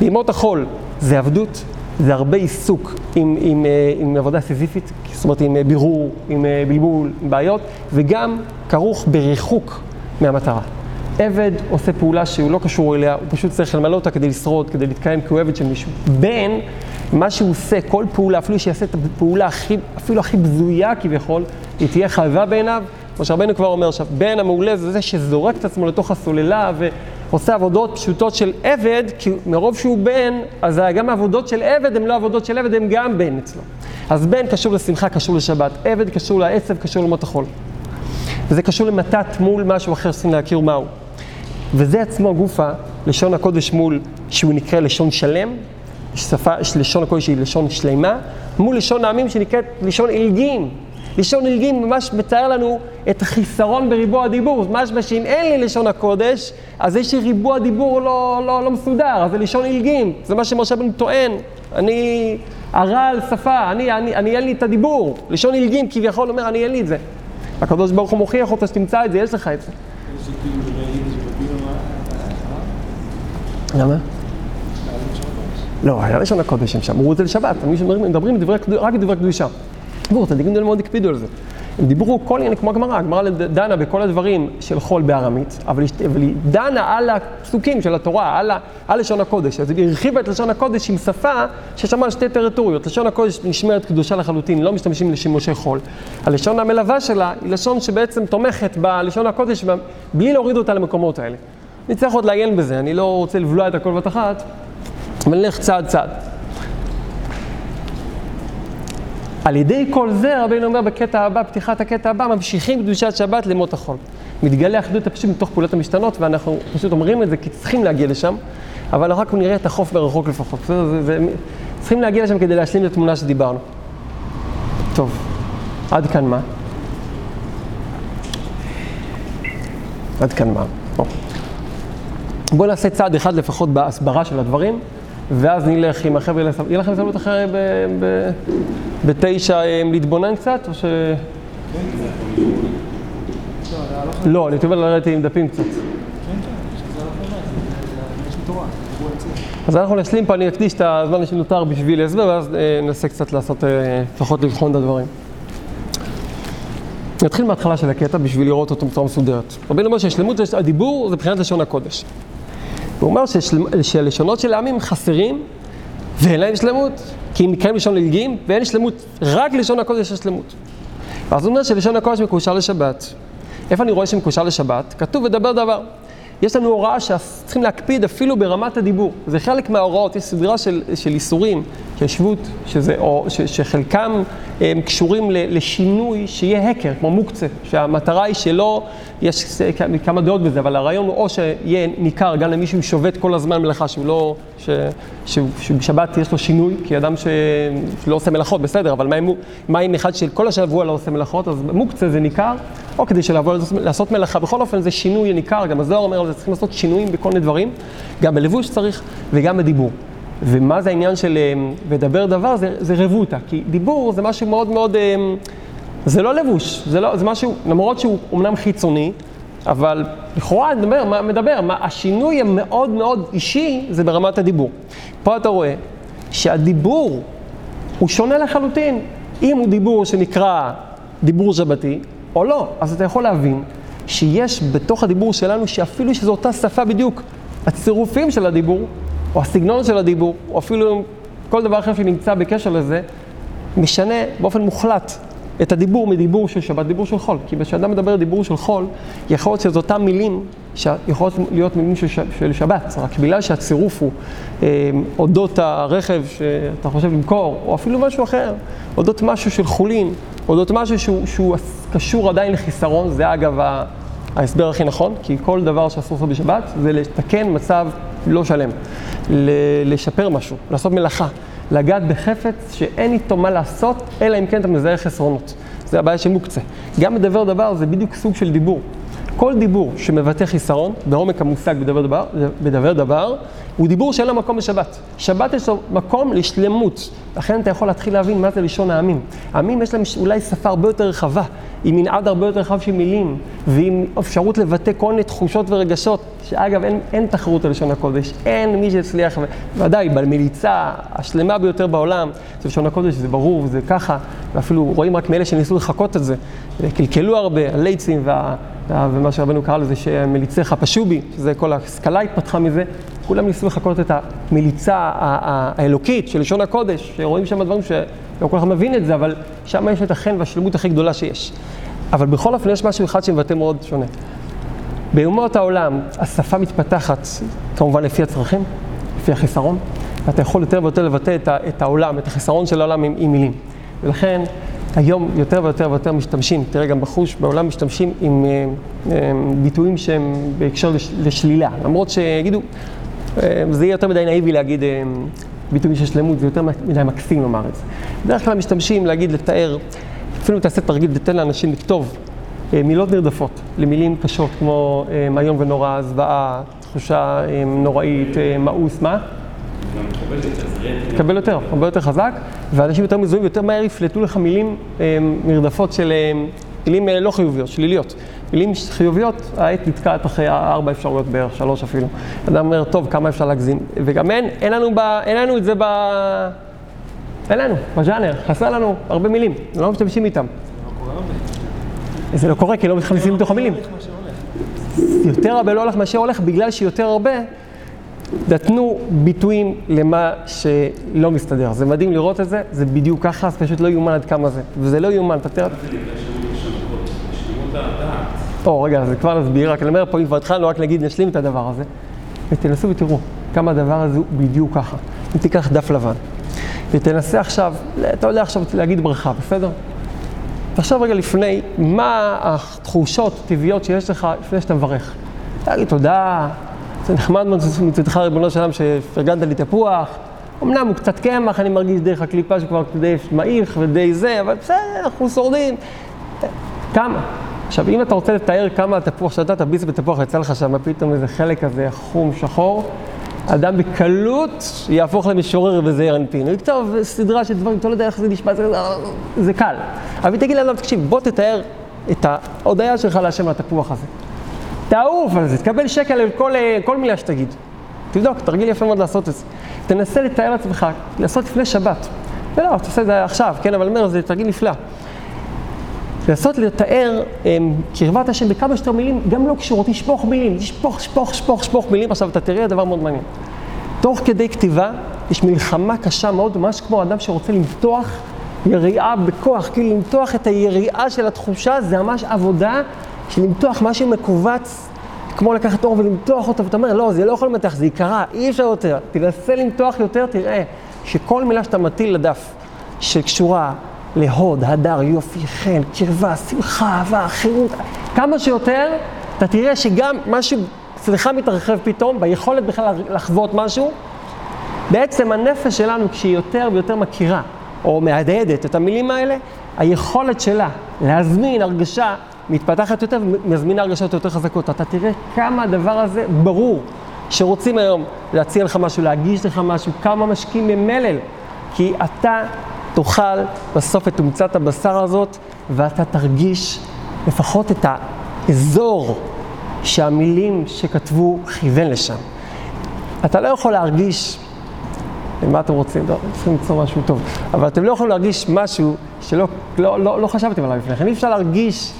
בימות החול, זה עבדות, זה הרבה עיסוק עם, עם, אה, עם עבודה סיזיפית, זאת אומרת עם אה, בירור, עם בלבול, עם בעיות, וגם כרוך בריחוק מהמטרה. עבד עושה פעולה שהוא לא קשור אליה, הוא פשוט צריך למלא אותה כדי לשרוד, כדי להתקיים כי הוא עבד של מישהו. בן, מה שהוא עושה, כל פעולה, אפילו שיעשה את הפעולה הכי, אפילו הכי בזויה כביכול, היא תהיה חייבה בעיניו, כמו שהרבנו כבר אומר עכשיו, בן המעולה זה זה שזורק את עצמו לתוך הסוללה ועושה עבודות פשוטות של עבד, כי מרוב שהוא בן, אז גם העבודות של עבד הן לא עבודות של עבד, הן גם בן אצלו. אז בן קשור לשמחה, קשור לשבת, עבד קשור לעצב, קשור למות החול. וזה קשור למתת מול משהו אחר שצריכים להכיר מהו. וזה עצמו גופה, לשון הקודש מול, שהוא נקרא לשון שלם, שפה, לשון הקודש היא לשון שלמה, מול לשון העמים שנקראת לשון עילגים. לשון עילגים ממש מתאר לנו את החיסרון בריבוע הדיבור. משמע שאם אין לי לשון הקודש, אז יש לי ריבוע דיבור לא, לא, לא מסודר, אז זה לשון עילגים. זה מה שמשה בן טוען. אני הרע על שפה, אני, אני, אני אין לי את הדיבור. לשון עילגים כביכול אומר, אני אין לי את זה. הקדוש ברוך הוא מוכיח אותה שתמצא את זה, יש לך את זה. זה כאילו זה לא יידיש ובילו מה? למה? לא, היה לשון הקודש הם שם, אמרו את זה לשבת, הם מדברים, מדברים דברי, קדו- רק דברי קדושה. תראו, צדיקים גדולים מאוד הקפידו על זה. הם דיברו כל עניין כמו הגמרא, הגמרא דנה בכל הדברים של חול בארמית, אבל היא- דנה על הפסוקים של התורה, על, על לשון הקודש. אז היא הרחיבה את לשון הקודש עם שפה שיש שם שתי טריטוריות. לשון הקודש נשמרת קדושה לחלוטין, לא משתמשים לשימושי חול. הלשון המלווה שלה היא לשון שבעצם תומכת בלשון הקודש בלי להוריד אותה למקומות האלה. נצטרך עוד לעיין בזה, אני לא רוצה לבלוע את הכל בת אחת, אבל נלך צעד צעד. על ידי כל זה, רבינו אומר בקטע הבא, פתיחת הקטע הבא, ממשיכים קדושת שבת למות החול. מתגלה אחדות הפשוט מתוך פעולות המשתנות, ואנחנו פשוט אומרים את זה כי צריכים להגיע לשם, אבל רק נראה את החוף מרחוק לפחות. בסדר? זה, זה, צריכים להגיע לשם כדי להשלים את התמונה שדיברנו. טוב, עד כאן מה? עד כאן מה? בוא. בואו נעשה צעד אחד לפחות בהסברה של הדברים, ואז נלך עם החבר'ה, יהיה לכם הזדמנות אחרי ב- ב- בתשע אה, להתבונן קצת, או ש... לא, אני מתכוון לרדת עם דפים קצת. אז אנחנו נשלים פה, אני אקדיש את הזמן שנותר בשביל הסבר, ואז אה, ננסה קצת לעשות, אה, לפחות לבחון את הדברים. נתחיל מההתחלה של הקטע בשביל לראות אותו בצורה מסודרת. רבינו אומר ששלמות הדיבור זה מבחינת לשון הקודש. הוא אומר ששל- שלשונות של העמים חסרים ואין להם שלמות, כי הם נקראים לשון ללגים ואין שלמות, רק לשון הקודש יש שלמות. אז הוא אומר שלשון הקודש מקושר לשבת. איפה אני רואה שמקושר לשבת? כתוב ודבר דבר. יש לנו הוראה שצריכים להקפיד אפילו ברמת הדיבור. זה חלק מההוראות, יש סדרה של, של איסורים, של שבות, שזה, או, ש, שחלקם הם קשורים ל, לשינוי שיהיה הקר, כמו מוקצה, שהמטרה היא שלא, יש כמה דעות בזה, אבל הרעיון הוא או שיהיה ניכר גם למי שהוא שובת כל הזמן מלאכה, שהוא לא, ש, שהוא, שבשבת יש לו שינוי, כי אדם ש, שלא עושה מלאכות, בסדר, אבל מה אם, מה אם אחד שכל השבוע לא עושה מלאכות, אז מוקצה זה ניכר, או כדי שלבוא לעשות מלאכה, בכל אופן זה שינוי ניכר, גם הזוהר אומר על זה, צריכים לעשות שינויים בכל מיני דברים, גם בלבוש צריך וגם בדיבור. ומה זה העניין של אה, ודבר דבר? זה, זה רבותא, כי דיבור זה משהו מאוד מאוד, אה, זה לא לבוש, זה, לא, זה משהו, למרות שהוא אומנם חיצוני, אבל לכאורה מדבר, מה, מדבר, מה, השינוי המאוד מאוד אישי זה ברמת הדיבור. פה אתה רואה שהדיבור הוא שונה לחלוטין. אם הוא דיבור שנקרא דיבור שבתי או לא, אז אתה יכול להבין שיש בתוך הדיבור שלנו, שאפילו שזו אותה שפה בדיוק, הצירופים של הדיבור, או הסגנון של הדיבור, או אפילו כל דבר אחר שנמצא בקשר לזה, משנה באופן מוחלט את הדיבור מדיבור של שבת, דיבור של חול. כי כשאדם מדבר דיבור של חול, יכול להיות שזה אותם מילים שיכולות להיות מילים של, ש... של שבת, רק בגלל שהצירוף הוא אה, אודות הרכב שאתה חושב למכור, או אפילו משהו אחר, אודות משהו של חולין, אודות משהו שהוא, שהוא קשור עדיין לחיסרון, זה אגב ה... ההסבר הכי נכון, כי כל דבר שאסור לעשות בשבת זה לתקן מצב לא שלם, לשפר משהו, לעשות מלאכה, לגעת בחפץ שאין איתו מה לעשות, אלא אם כן אתה מזהה חסרונות. זה הבעיה של מוקצה. גם בדבר דבר זה בדיוק סוג של דיבור. כל דיבור שמבטא חיסרון, בעומק המושג בדבר דבר, בדבר דבר, הוא דיבור שאין לו מקום בשבת. שבת יש לו מקום לשלמות. לכן אתה יכול להתחיל להבין מה זה לשון העמים. העמים יש להם אולי שפה הרבה יותר רחבה, עם מנעד הרבה יותר רחב של מילים, ועם אפשרות לבטא כל מיני תחושות ורגשות, שאגב, אין, אין תחרות על לשון הקודש, אין מי שהצליח, ודאי, במליצה השלמה ביותר בעולם, זה לשון הקודש, זה ברור, זה ככה, ואפילו רואים רק מאלה שניסו לחקות את זה, קלקלו הרבה, הלייצים וה... ומה שרבנו קרא לזה שמליציך פשו בי, שזה כל ההשכלה התפתחה מזה, כולם ניסו לחקות את המליצה האלוקית של לשון הקודש, שרואים שם דברים שלא כל אחד מבין את זה, אבל שם יש את החן והשלמות הכי גדולה שיש. אבל בכל אופן יש משהו אחד שמבטא מאוד שונה. באומות העולם השפה מתפתחת כמובן לפי הצרכים, לפי החיסרון, ואתה יכול יותר ויותר לבטא את, את העולם, את החיסרון של העולם עם, עם מילים. ולכן היום יותר ויותר ויותר משתמשים, תראה גם בחוש בעולם משתמשים עם אה, אה, ביטויים שהם בהקשר לש, לשלילה, למרות שיגידו, זה יהיה יותר מדי נאיבי להגיד אה, ביטויים של שלמות, זה יותר מדי מקסים לומר את זה. בדרך כלל משתמשים להגיד, לתאר אפילו תעשה תרגיל ותתן לאנשים לכתוב אה, מילות נרדפות למילים קשות כמו איום ונורא, זוועה, תחושה נוראית, מאוס, מה? תקבל יותר, הרבה יותר חזק, ואנשים יותר מזוהים ויותר מהר יפלטו לך מילים נרדפות של מילים אה, לא חיוביות, שליליות. מילים חיוביות, העט נתקעת אחרי ארבע אפשרויות בערך, שלוש אפילו. אדם אומר, טוב, כמה אפשר להגזים? וגם אין, אין לנו, ב, אין לנו את זה ב... אין לנו, בז'אנר, חסר לנו הרבה מילים, לא משתמשים איתם. זה לא קורה כי לא מכניסים לתוך המילים. יותר הרבה לא הולך מאשר הולך, בגלל שיותר הרבה נתנו ביטויים למה שלא מסתדר. זה מדהים לראות את זה, זה בדיוק ככה, אז פשוט לא יאומן עד כמה זה. וזה לא יאומן, אתה תראה... זה נקרא שלמות השמות, שלמות הדעת. או, רגע, זה כבר נסביר, רק אני אומר פה, אם כבר התחלנו, רק נגיד, נשלים את הדבר הזה. ותנסו ותראו כמה הדבר הזה הוא בדיוק ככה. אם תיקח דף לבן, ותנסה עכשיו, אתה יודע עכשיו להגיד ברכה, בסדר? תחשוב רגע לפני, מה התחושות הטבעיות שיש לך לפני שאתה מברך. להגיד תודה, זה נחמד מאוד מצדך ריבונו של עולם שפרגנת לי תפוח. אמנם הוא קצת קמח, אני מרגיש דרך הקליפה שכבר די מעיך ודי זה, אבל בסדר, אנחנו שורדים. כמה? עכשיו, אם אתה רוצה לתאר כמה התפוח, שאתה תביס בתפוח, יצא לך שם פתאום איזה חלק כזה חום, שחור, אדם בקלות יהפוך למשורר בזעיר אנפין. הוא יכתוב סדרה של דברים, אתה לא יודע איך זה נשמע, זה, זה קל. אבל תגיד לאדם, תקשיב, בוא תתאר את ההודיה שלך להשם לתפוח הזה. תעוף על זה, תקבל שקל על כל, כל מילה שתגיד. תבדוק, תרגיל יפה מאוד לעשות את זה. תנסה לתאר לעצמך, לעשות לפני שבת. ולא, תעשה את זה עכשיו, כן, אבל אני אומר, זה תרגיל נפלא. לנסות לתאר um, קרבת השם בכמה שיותר מילים, גם לא קשורות, תשפוך מילים, תשפוך, שפוך, שפוך, שפוך מילים. עכשיו, אתה תראה דבר מאוד מעניין. תוך כדי כתיבה, יש מלחמה קשה מאוד, ממש כמו אדם שרוצה למתוח יריעה בכוח, כאילו למתוח את היריעה של התחושה, זה ממש עבודה של למתוח משהו מכווץ, כמו לקחת אור ולמתוח אותו, ואתה אומר, לא, זה לא יכול למתח, זה יקרה, אי אפשר יותר. תנסה למתוח יותר, תראה שכל מילה שאתה מטיל לדף, שקשורה להוד, הדר, יופי, חן, קרבה, שמחה, אהבה, חירות, כמה שיותר, אתה תראה שגם משהו אצלך מתרחב פתאום, ביכולת בכלל לחוות משהו. בעצם הנפש שלנו, כשהיא יותר ויותר מכירה, או מהדהדת את המילים האלה, היכולת שלה להזמין הרגשה מתפתחת יותר ומזמינה הרגשות יותר חזקות. אתה תראה כמה הדבר הזה ברור, שרוצים היום להציע לך משהו, להגיש לך משהו, כמה משקיעים ממלל, כי אתה תאכל בסוף את תומצת הבשר הזאת, ואתה תרגיש לפחות את האזור שהמילים שכתבו כיוון לשם. אתה לא יכול להרגיש, מה אתם רוצים? לא, צריכים למצוא משהו טוב, אבל אתם לא יכולים להרגיש משהו שלא לא, לא, לא חשבתם עליו לפני כן. אי אפשר להרגיש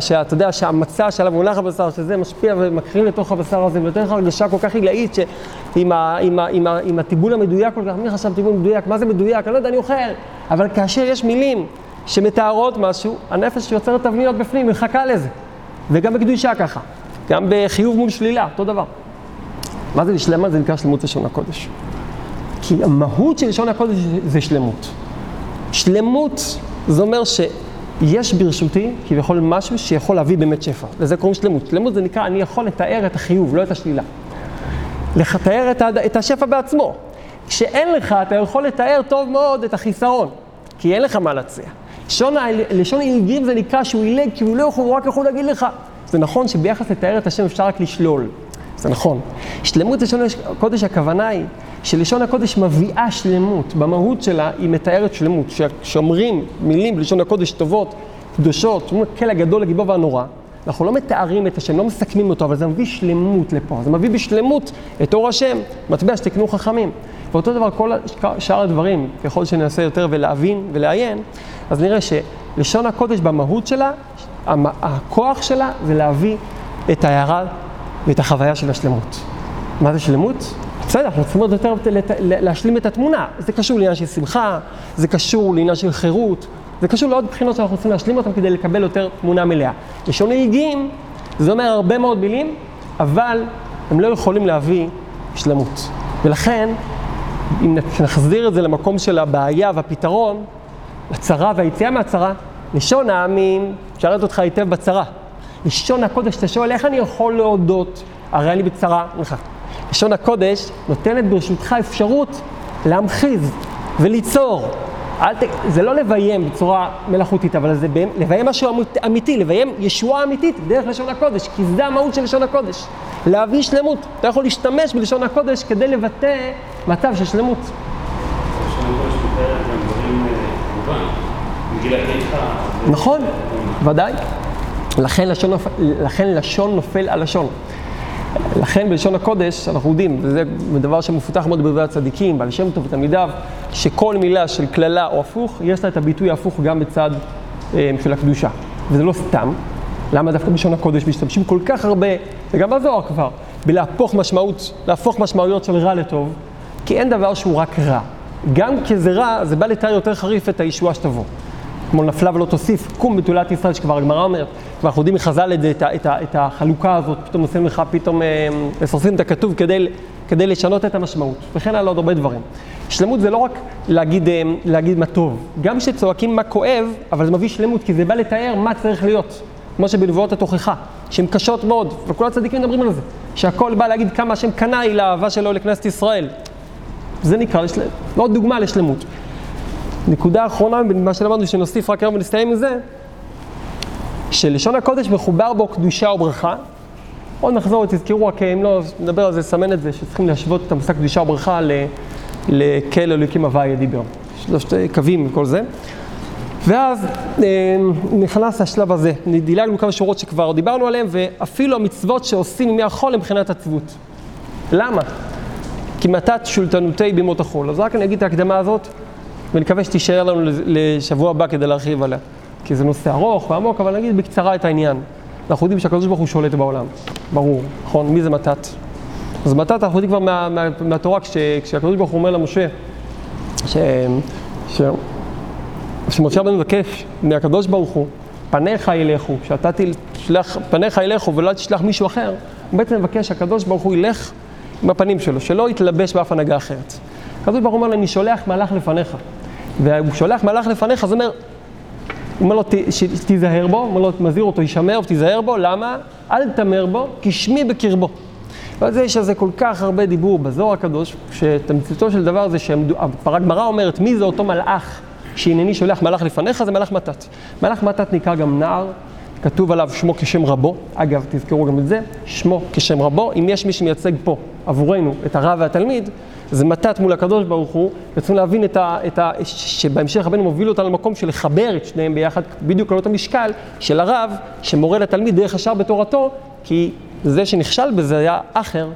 שאתה יודע, שהמצע שעליו מונח הבשר, שזה משפיע ומקרין לתוך הבשר הזה, ונותן לך הרגשה כל כך עילאית, שעם הטיבול המדויק כל כך, מי חשב טיבול מדויק? מה זה מדויק? אני לא יודע, אני אוכל. אבל כאשר יש מילים שמתארות משהו, הנפש יוצרת תבניות בפנים, מחכה לזה. וגם בקדושה ככה. גם בחיוב מול שלילה, אותו דבר. מה זה שלמה? זה נקרא שלמות לשון הקודש. כי המהות של לשון הקודש זה שלמות. שלמות זה אומר ש... יש ברשותי כביכול משהו שיכול להביא באמת שפע, לזה קוראים שלמות. שלמות זה נקרא, אני יכול לתאר את החיוב, לא את השלילה. לתאר את, את השפע בעצמו. כשאין לך, אתה יכול לתאר טוב מאוד את החיסרון, כי אין לך מה להציע. לשון, לשון עילגים זה נקרא שהוא עילג, כי הוא לא יכול, הוא רק יכול להגיד לך. זה נכון שביחס לתאר את השם אפשר רק לשלול, זה נכון. שלמות לשון הקודש, הכוונה היא שלשון הקודש מביאה שלמות, במהות שלה היא מתארת שלמות. כשאומרים מילים בלשון הקודש טובות, קדושות, אומרים הקל הגדול, הגיבור והנורא, אנחנו לא מתארים את השם, לא מסכמים אותו, אבל זה מביא שלמות לפה, זה מביא בשלמות את אור השם, מטבע שתקנו חכמים. ואותו דבר כל שאר הדברים, ככל שננסה יותר ולהבין ולעיין, אז נראה שלשון הקודש במהות שלה, הכוח שלה זה להביא את ההערה ואת החוויה של השלמות. מה זה שלמות? בסדר, אנחנו צריכים עוד יותר להשלים את התמונה. זה קשור לעניין של שמחה, זה קשור לעניין של חירות, זה קשור לעוד בחינות שאנחנו רוצים להשלים אותן כדי לקבל יותר תמונה מלאה. לשון נהיגים, זה אומר הרבה מאוד מילים, אבל הם לא יכולים להביא שלמות. ולכן, אם נחזיר את זה למקום של הבעיה והפתרון, הצרה והיציאה מהצרה, לשון העמים, שרת אותך היטב בצרה. לשון הקודש, אתה שואל, איך אני יכול להודות? הרי אני בצרה, לך. לשון הקודש נותנת ברשותך אפשרות להמחיז וליצור אל ת... זה לא לביים בצורה מלאכותית, אבל זה באמת- לביים משהו אמיתי, לביים ישועה אמיתית דרך לשון הקודש, כי זה המהות של לשון הקודש. להביא שלמות. אתה יכול להשתמש בלשון הקודש כדי לבטא מצב של שלמות. אה. נכון, ודאי. לכן לשון. לכן לשון נופל על לשון. לכן בלשון הקודש, אנחנו יודעים, וזה דבר שמפותח מאוד בדברי הצדיקים, בעל שם טוב ותלמידיו, שכל מילה של קללה או הפוך, יש לה את הביטוי ההפוך גם בצד אה, של הקדושה. וזה לא סתם. למה דווקא בלשון הקודש משתמשים כל כך הרבה, וגם בזוהר כבר, בלהפוך משמעות, להפוך משמעויות של רע לטוב, כי אין דבר שהוא רק רע. גם כשזה רע, זה בא לתאר יותר חריף את הישועה שתבוא. כמו נפלה ולא תוסיף, קום בתולת ישראל, שכבר הגמרא אומרת, כבר אנחנו יודעים מחז"ל את, את, את, את החלוקה הזאת, פתאום עושים לך, פתאום אה, מסרסים את הכתוב כדי, כדי לשנות את המשמעות, וכן הלאה עוד הרבה דברים. שלמות זה לא רק להגיד, אה, להגיד מה טוב, גם כשצועקים מה כואב, אבל זה מביא שלמות, כי זה בא לתאר מה צריך להיות, כמו שבנבואות התוכחה, שהן קשות מאוד, וכל הצדיקים מדברים על זה, שהכל בא להגיד כמה השם קנאי לאהבה שלו לכנסת ישראל. זה נקרא, לשל... עוד דוגמה לשלמות. נקודה אחרונה ממה שלמדנו, שנוסיף רק היום ונסתיים עם זה, שלשון הקודש מחובר בו קדושה וברכה. עוד נחזור, תזכרו רק, אם לא, נדבר על זה, נסמן את זה, שצריכים להשוות את המושג קדושה וברכה לכל אלוקים הוויה דיבר. שלושת קווים וכל זה. ואז אה, נכנס השלב הזה, דילגנו כמה שורות שכבר דיברנו עליהן, ואפילו המצוות שעושים ימי החול הם מבחינת עצבות. למה? כי מתת שולטנותי בימות החול. אז רק אני אגיד את ההקדמה הזאת, ונקווה שתישאר לנו לשבוע הבא כדי להרחיב עליה. כי זה נושא ארוך ועמוק, אבל נגיד בקצרה את העניין. אנחנו יודעים שהקדוש ברוך הוא שולט בעולם, ברור, נכון? מי זה מתת? אז מתת אנחנו יודעים כבר מה, מה, מהתורה, כש, כשהקדוש ברוך הוא אומר למשה, ש, ש, שמשה רבנו מבקש מהקדוש ברוך הוא, פניך ילכו, שאתה תשלח, פניך ילכו ולא תשלח מישהו אחר, הוא בעצם מבקש שהקדוש ברוך הוא ילך עם הפנים שלו, שלא יתלבש באף הנהגה אחרת. הקדוש ברוך הוא אומר לו, אני שולח מלאך לפניך. והוא שולח מלאך לפניך, זה אומר, הוא אומר לו, "ת- ש- תיזהר בו, הוא אומר לו, מזהיר אותו, הישמר ותיזהר בו, למה? אל תמר בו, כי שמי בקרבו. ואז יש על זה כל כך הרבה דיבור בזוהר הקדוש, שתמציתו של דבר זה שהגמרא אומרת, מי זה אותו מלאך שהנני שולח מלאך לפניך? זה מלאך מתת. מלאך מתת נקרא גם נער, כתוב עליו שמו כשם רבו, אגב, תזכרו גם את זה, שמו כשם רבו, אם יש מי שמייצג פה עבורנו את הרב והתלמיד, זה מתת מול הקדוש ברוך הוא, וצריכים להבין את ה, את ה, שבהמשך רבנו מוביל אותנו למקום של לחבר את שניהם ביחד, בדיוק על אותו משקל של הרב, שמורה לתלמיד דרך השאר בתורתו, כי זה שנכשל בזה היה אחר,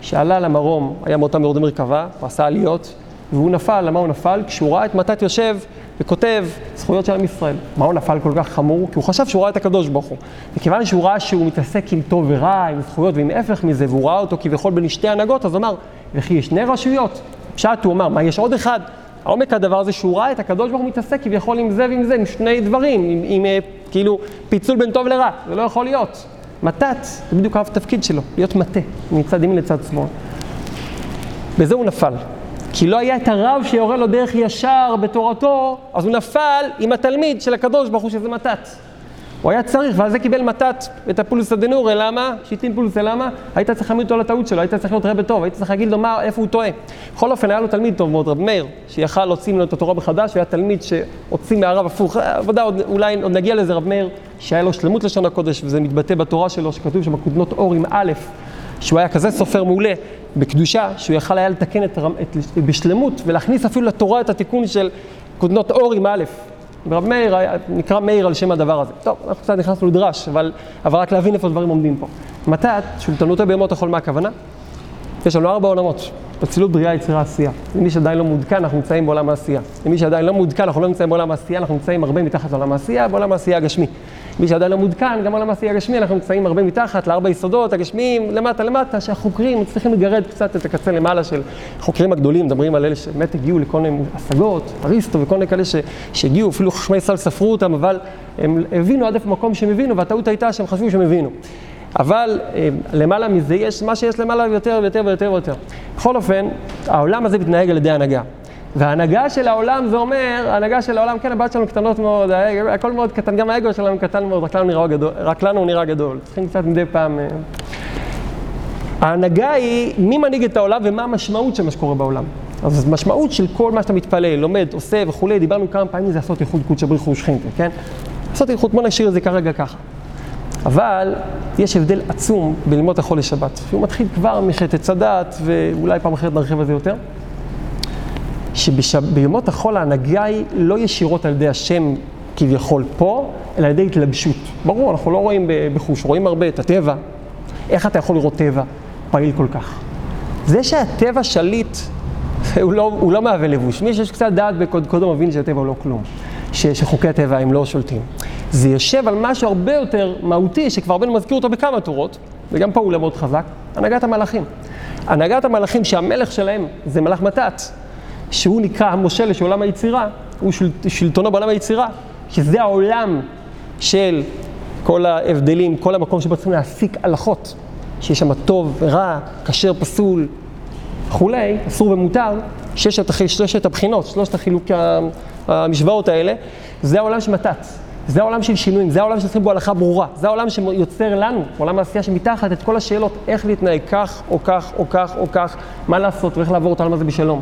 שעלה למרום, היה מאותם יורדי מרכבה, הוא עשה עליות, והוא נפל, למה הוא נפל? כשהוא ראה את מתת יושב וכותב זכויות של עם ישראל. מה הוא נפל כל כך חמור? כי הוא חשב שהוא ראה את הקדוש ברוך הוא. וכיוון שהוא ראה שהוא מתעסק עם טוב ורע, עם זכויות ועם הפך מזה, והוא ראה אותו כביכול בין שתי הנהגות, אז הוא אמר, וכי יש שני רשויות? פשט, הוא אמר, מה, יש עוד אחד? העומק הדבר זה שהוא ראה את הקדוש ברוך הוא מתעסק כביכול עם זה ועם זה, עם שני דברים, עם, עם אה, כאילו פיצול בין טוב לרע, זה לא יכול להיות. מתת, זה בדיוק התפקיד שלו, להיות מטה, מצד ימין לצד שמאל. בזה הוא נפל. כי לא היה את הרב שיורה לו דרך ישר בתורתו, אז הוא נפל עם התלמיד של הקדוש ברוך הוא שזה מתת. הוא היה צריך, ועל זה קיבל מתת את הפולסא דנורא, למה? שיטין פולסא, למה? היית צריך להעמיד אותו לטעות שלו, היית צריך להיות רבה טוב, היית צריך להגיד לו מה, איפה הוא טועה. בכל אופן, היה לו תלמיד טוב מאוד, רב מאיר, שיכל להוציא ממנו את התורה מחדש, היה תלמיד שהוציא מהרב הפוך, אה, עבודה, עוד, אולי עוד נגיע לזה, רב מאיר, שהיה לו שלמות לשון הקודש, וזה מתבטא בתורה שלו, שכתוב שם כותנות אור עם א', שהוא היה כזה סופר מעולה בקדושה, שהוא יכל היה לתקן את, הרמ- את, בשלמות ולהכניס אפילו לתורה את התיקון של כותנות אור עם א'. ורב מאיר נקרא מאיר על שם הדבר הזה. טוב, אנחנו קצת נכנסנו לדרש, אבל, אבל רק להבין איפה הדברים עומדים פה. מתת, שולטנותו בימות החול, מה הכוונה? יש לנו ארבע עולמות, אצילות, בריאה, יצירה, עשייה. למי שעדיין לא מעודכן, אנחנו נמצאים בעולם העשייה. למי שעדיין לא מעודכן, אנחנו לא נמצאים בעולם העשייה, אנחנו נמצאים הרבה מתחת לעולם העשייה, בעולם העשייה הגשמי. מי שעדיין לא מעודכן, גם בעולם העשייה הגשמי, אנחנו נמצאים הרבה מתחת לארבע יסודות הגשמיים, למטה למטה, שהחוקרים צריכים לגרד קצת את הקצה למעלה של החוקרים הגדולים, מדברים על אלה שבאמת הגיעו לכל מיני השגות, אריסטו וכל מיני כאלה שהגיעו, אפילו חכמי ישראל ספרו אותם, אבל הם הבינו עד איפה מקום שהם הבינו, והטעות הייתה שהם חשבו שהם הבינו. אבל אה, למעלה מזה יש מה שיש למעלה יותר ויותר ויותר ויותר. בכל אופן, העולם הזה מתנהג על ידי הנהגה. וההנהגה של העולם זה אומר, ההנהגה של העולם, כן, הבעיות שלנו קטנות מאוד, הכל מאוד קטן, גם האגו שלנו קטן מאוד, רק לנו נראה גדול, רק לנו הוא נראה גדול. צריכים קצת מדי פעם... אה, ההנהגה היא מי מנהיג את העולם ומה המשמעות של מה שקורה בעולם. אז משמעות של כל מה שאתה מתפלל, לומד, עושה וכולי, דיברנו כמה פעמים זה לעשות איחוד קודשא בריך הוא שכינתה, כן? לעשות איחוד, בוא נשאיר את זה כרגע ככה. אבל יש הבדל עצום בללמוד החול לשבת, שהוא מתחיל כבר מחטא צדת, ואולי פעם אחרת נרחיב על זה יותר. שבימות החול ההנהגה היא לא ישירות על ידי השם כביכול פה, אלא על ידי התלבשות. ברור, אנחנו לא רואים בחוש, רואים הרבה את הטבע. איך אתה יכול לראות טבע פעיל כל כך? זה שהטבע שליט, הוא לא, הוא לא מהווה לבוש. מי שיש קצת דעת בקודקודו מבין שהטבע הוא לא כלום, ש, שחוקי הטבע הם לא שולטים. זה יושב על משהו הרבה יותר מהותי, שכבר בן מזכיר אותו בכמה תורות, וגם פה הוא מאוד חזק, הנהגת המלאכים. הנהגת המלאכים שהמלך שלהם זה מלאך מתת, שהוא נקרא המושל של עולם היצירה, הוא של, שלטונו בעולם היצירה, שזה העולם של כל ההבדלים, כל המקום שבו צריכים להסיק הלכות, שיש שם טוב ורע, כשר פסול וכולי, אסור ומותר, ששת, שלושת הבחינות, שלושת החילוק המשוואות האלה, זה העולם של מתת. זה העולם של שינויים, זה העולם שצריכים בו הלכה ברורה, זה העולם שיוצר לנו, עולם העשייה שמתחת, את כל השאלות, איך להתנהג כך או כך או כך או כך, מה לעשות ואיך לעבור את העולם הזה בשלום.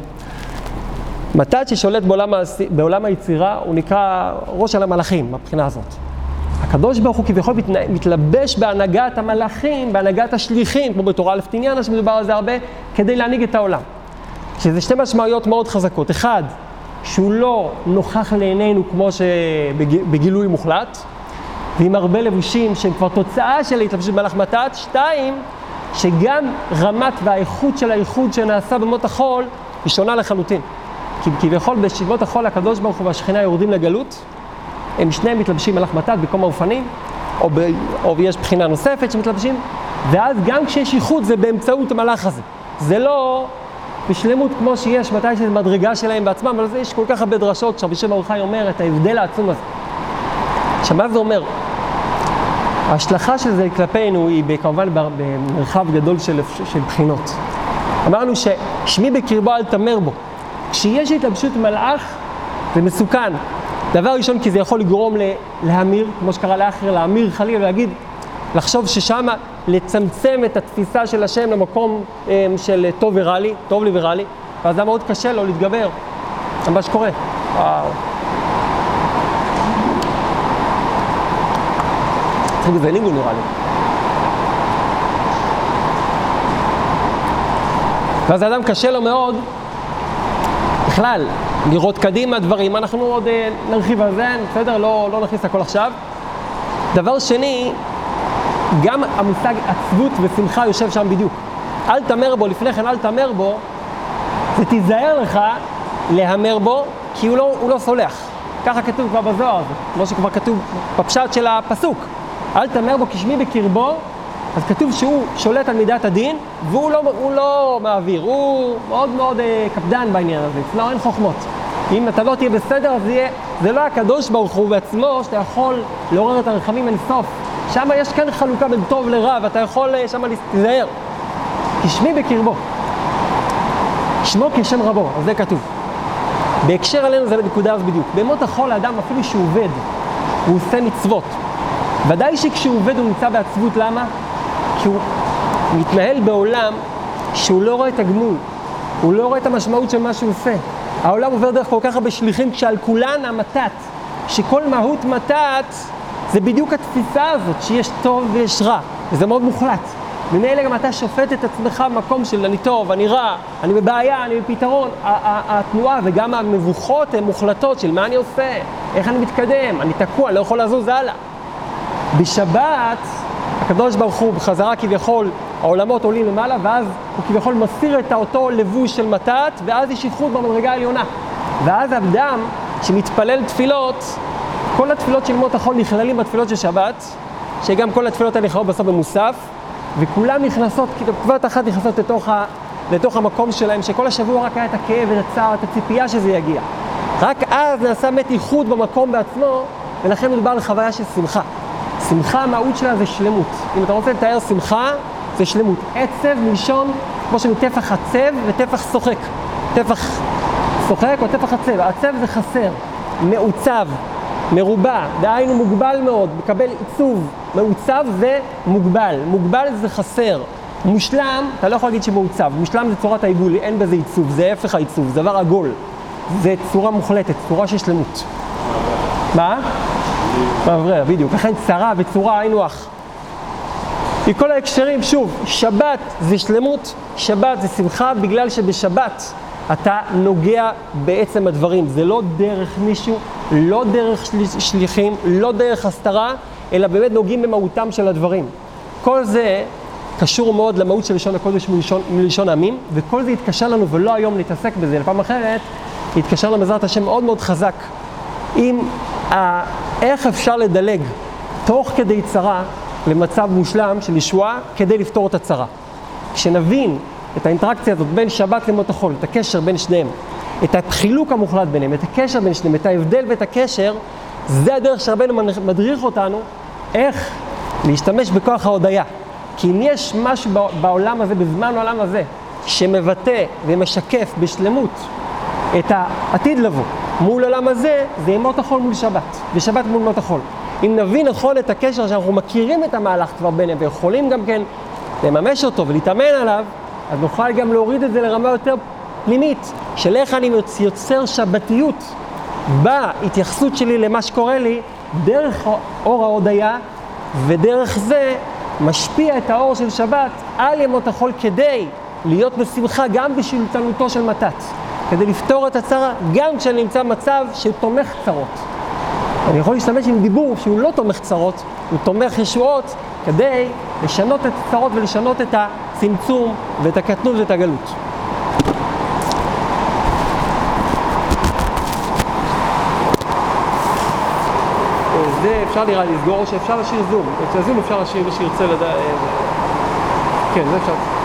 מתת ששולט בעולם, בעולם היצירה, הוא נקרא ראש על המלאכים, מהבחינה הזאת. הקדוש ברוך הוא כביכול מתלבש בהנהגת המלאכים, בהנהגת השליחים, כמו בתורה אלף תניאנה שמדובר על זה הרבה, כדי להנהיג את העולם. שזה שתי משמעויות מאוד חזקות. אחד, שהוא לא נוכח לעינינו כמו שבגילוי מוחלט, ועם הרבה לבושים שהם כבר תוצאה של התלבשות מלאך מתת. שתיים, שגם רמת והאיכות של האיחוד שנעשה במות החול היא שונה לחלוטין. כי כביכול בשבעות החול הקדוש ברוך הוא והשכינה יורדים לגלות, הם שניהם מתלבשים מלאך מתת במקום האופנים, או, ב, או יש בחינה נוספת שמתלבשים, ואז גם כשיש איחוד זה באמצעות המלאך הזה. זה לא בשלמות כמו שיש מתי שזה מדרגה שלהם בעצמם, אבל זה יש כל כך הרבה דרשות שרבי שם אור חי אומר את ההבדל העצום הזה. עכשיו מה זה אומר? ההשלכה של זה כלפינו היא כמובן במרחב גדול של, של בחינות. אמרנו ששמי בקרבו אל תמר בו. כשיש התלבשות מלאך זה מסוכן. דבר ראשון כי זה יכול לגרום להמיר, כמו שקרה לאחר, להמיר חלילה ולהגיד, לחשוב ששם לצמצם את התפיסה של השם למקום אה, של טוב ורע לי, טוב לי ורע לי, ואז זה מאוד קשה לו להתגבר על מה שקורה. וואו. צריך בזה ניגון נראה לי. ואז האדם קשה לו מאוד בכלל לראות קדימה דברים, אנחנו עוד אה, נרחיב על זה, בסדר? לא, לא נכניס הכל עכשיו. דבר שני, גם המושג עצבות ושמחה יושב שם בדיוק. אל תמר בו, לפני כן אל תמר בו, זה תיזהר לך להמר בו, כי הוא לא, הוא לא סולח. ככה כתוב כבר בזוהר כמו שכבר כתוב בפשט של הפסוק. אל תמר בו כשמי בקרבו, אז כתוב שהוא שולט על מידת הדין, והוא לא, לא מעביר, הוא מאוד מאוד אה, קפדן בעניין הזה, אצלו אין חוכמות. אם אתה לא תהיה בסדר, אז יהיה, זה לא הקדוש ברוך הוא בעצמו, שאתה יכול לעורר את הרחמים אין סוף. שם יש כן חלוקה בין טוב לרע, ואתה יכול אה, שם להיזהר. תשמי בקרבו. שמו כשם רבו, אז זה כתוב. בהקשר עלינו זה בנקודה הזו בדיוק. בימות החול האדם, אפילו שהוא עובד, הוא עושה מצוות. ודאי שכשהוא עובד הוא נמצא בעצבות, למה? כי הוא מתנהל בעולם שהוא לא רואה את הגמול, הוא לא רואה את המשמעות של מה שהוא עושה. העולם עובר דרך כל כך הרבה שליחים כשעל כולן המתת, שכל מהות מתת זה בדיוק התפיסה הזאת שיש טוב ויש רע, וזה מאוד מוחלט. ממילא גם אתה שופט את עצמך במקום של אני טוב, אני רע, אני בבעיה, אני בפתרון. התנועה וגם המבוכות הן מוחלטות של מה אני עושה, איך אני מתקדם, אני תקוע, לא יכול לזוז הלאה. בשבת, הקדוש ברוך הוא בחזרה כביכול, העולמות עולים למעלה, ואז הוא כביכול מסיר את אותו לבוש של מתת, ואז יש איחוד במדרגה העליונה. ואז אדם שמתפלל תפילות, כל התפילות של ימות החול נכללים בתפילות של שבת, שגם כל התפילות האלה נכללות בסוף במוסף, וכולם נכנסות, כאילו כבת אחת נכנסות לתוך, ה, לתוך המקום שלהם, שכל השבוע רק היה את הכאב ואת הצער, את הציפייה שזה יגיע. רק אז נעשה באמת איחוד במקום בעצמו, ולכן מדובר על חוויה של שמחה. שמחה, המהות שלה זה שלמות. אם אתה רוצה לתאר שמחה, זה שלמות. עצב מלשון, כמו שמטפח עצב וטפח שוחק. טפח שוחק או טפח עצב. עצב זה חסר, מעוצב, מרובע, דהיינו מוגבל מאוד, מקבל עיצוב. מעוצב זה מוגבל, מוגבל זה חסר. מושלם, אתה לא יכול להגיד שמעוצב. מושלם זה צורת העיגול, אין בזה עיצוב, זה הפך העיצוב, זה דבר עגול. זה צורה מוחלטת, צורה של שלמות. מה? מאוורר, בדיוק. לכן צרה וצורה היינו הך. מכל ההקשרים, שוב, שבת זה שלמות, שבת זה שמחה, בגלל שבשבת אתה נוגע בעצם הדברים. זה לא דרך מישהו, לא דרך של- שליחים, לא דרך הסתרה, אלא באמת נוגעים במהותם של הדברים. כל זה קשור מאוד למהות של לשון הקודש מלשון, מלשון עמים, וכל זה יתקשר לנו, ולא היום נתעסק בזה, לפעם אחרת, יתקשר לנו בעזרת השם מאוד מאוד חזק, עם ה... איך אפשר לדלג תוך כדי צרה למצב מושלם של ישועה כדי לפתור את הצרה. כשנבין את האינטראקציה הזאת בין שבת למות החול, את הקשר בין שניהם, את החילוק המוחלט ביניהם, את הקשר בין שניהם, את ההבדל ואת הקשר, זה הדרך שרבנו מדריך אותנו איך להשתמש בכוח ההודיה. כי אם יש משהו בעולם הזה, בזמן העולם הזה, שמבטא ומשקף בשלמות את העתיד לבוא מול העולם הזה, זה ימות החול מול שבת, ושבת מול מות החול. אם נבין נכון את הקשר שאנחנו מכירים את המהלך כבר ביניהם ויכולים גם כן לממש אותו ולהתאמן עליו, אז נוכל גם להוריד את זה לרמה יותר פנימית, של איך אני יוצר שבתיות בהתייחסות שלי למה שקורה לי, דרך אור ההודיה, ודרך זה משפיע את האור של שבת על ימות החול כדי להיות בשמחה גם בשלטנותו של מתת, כדי לפתור את הצרה גם כשאני נמצא במצב שתומך צרות. אני יכול להשתמש עם דיבור שהוא לא תומך צרות, הוא תומך ישועות, כדי לשנות את הצרות ולשנות את הצמצום ואת הקטנות ואת הגלות. זה אפשר נראה לסגור, או שאפשר להשאיר זום. את הזום אפשר להשאיר, מי שירצה לדעת... כן, זה אפשר.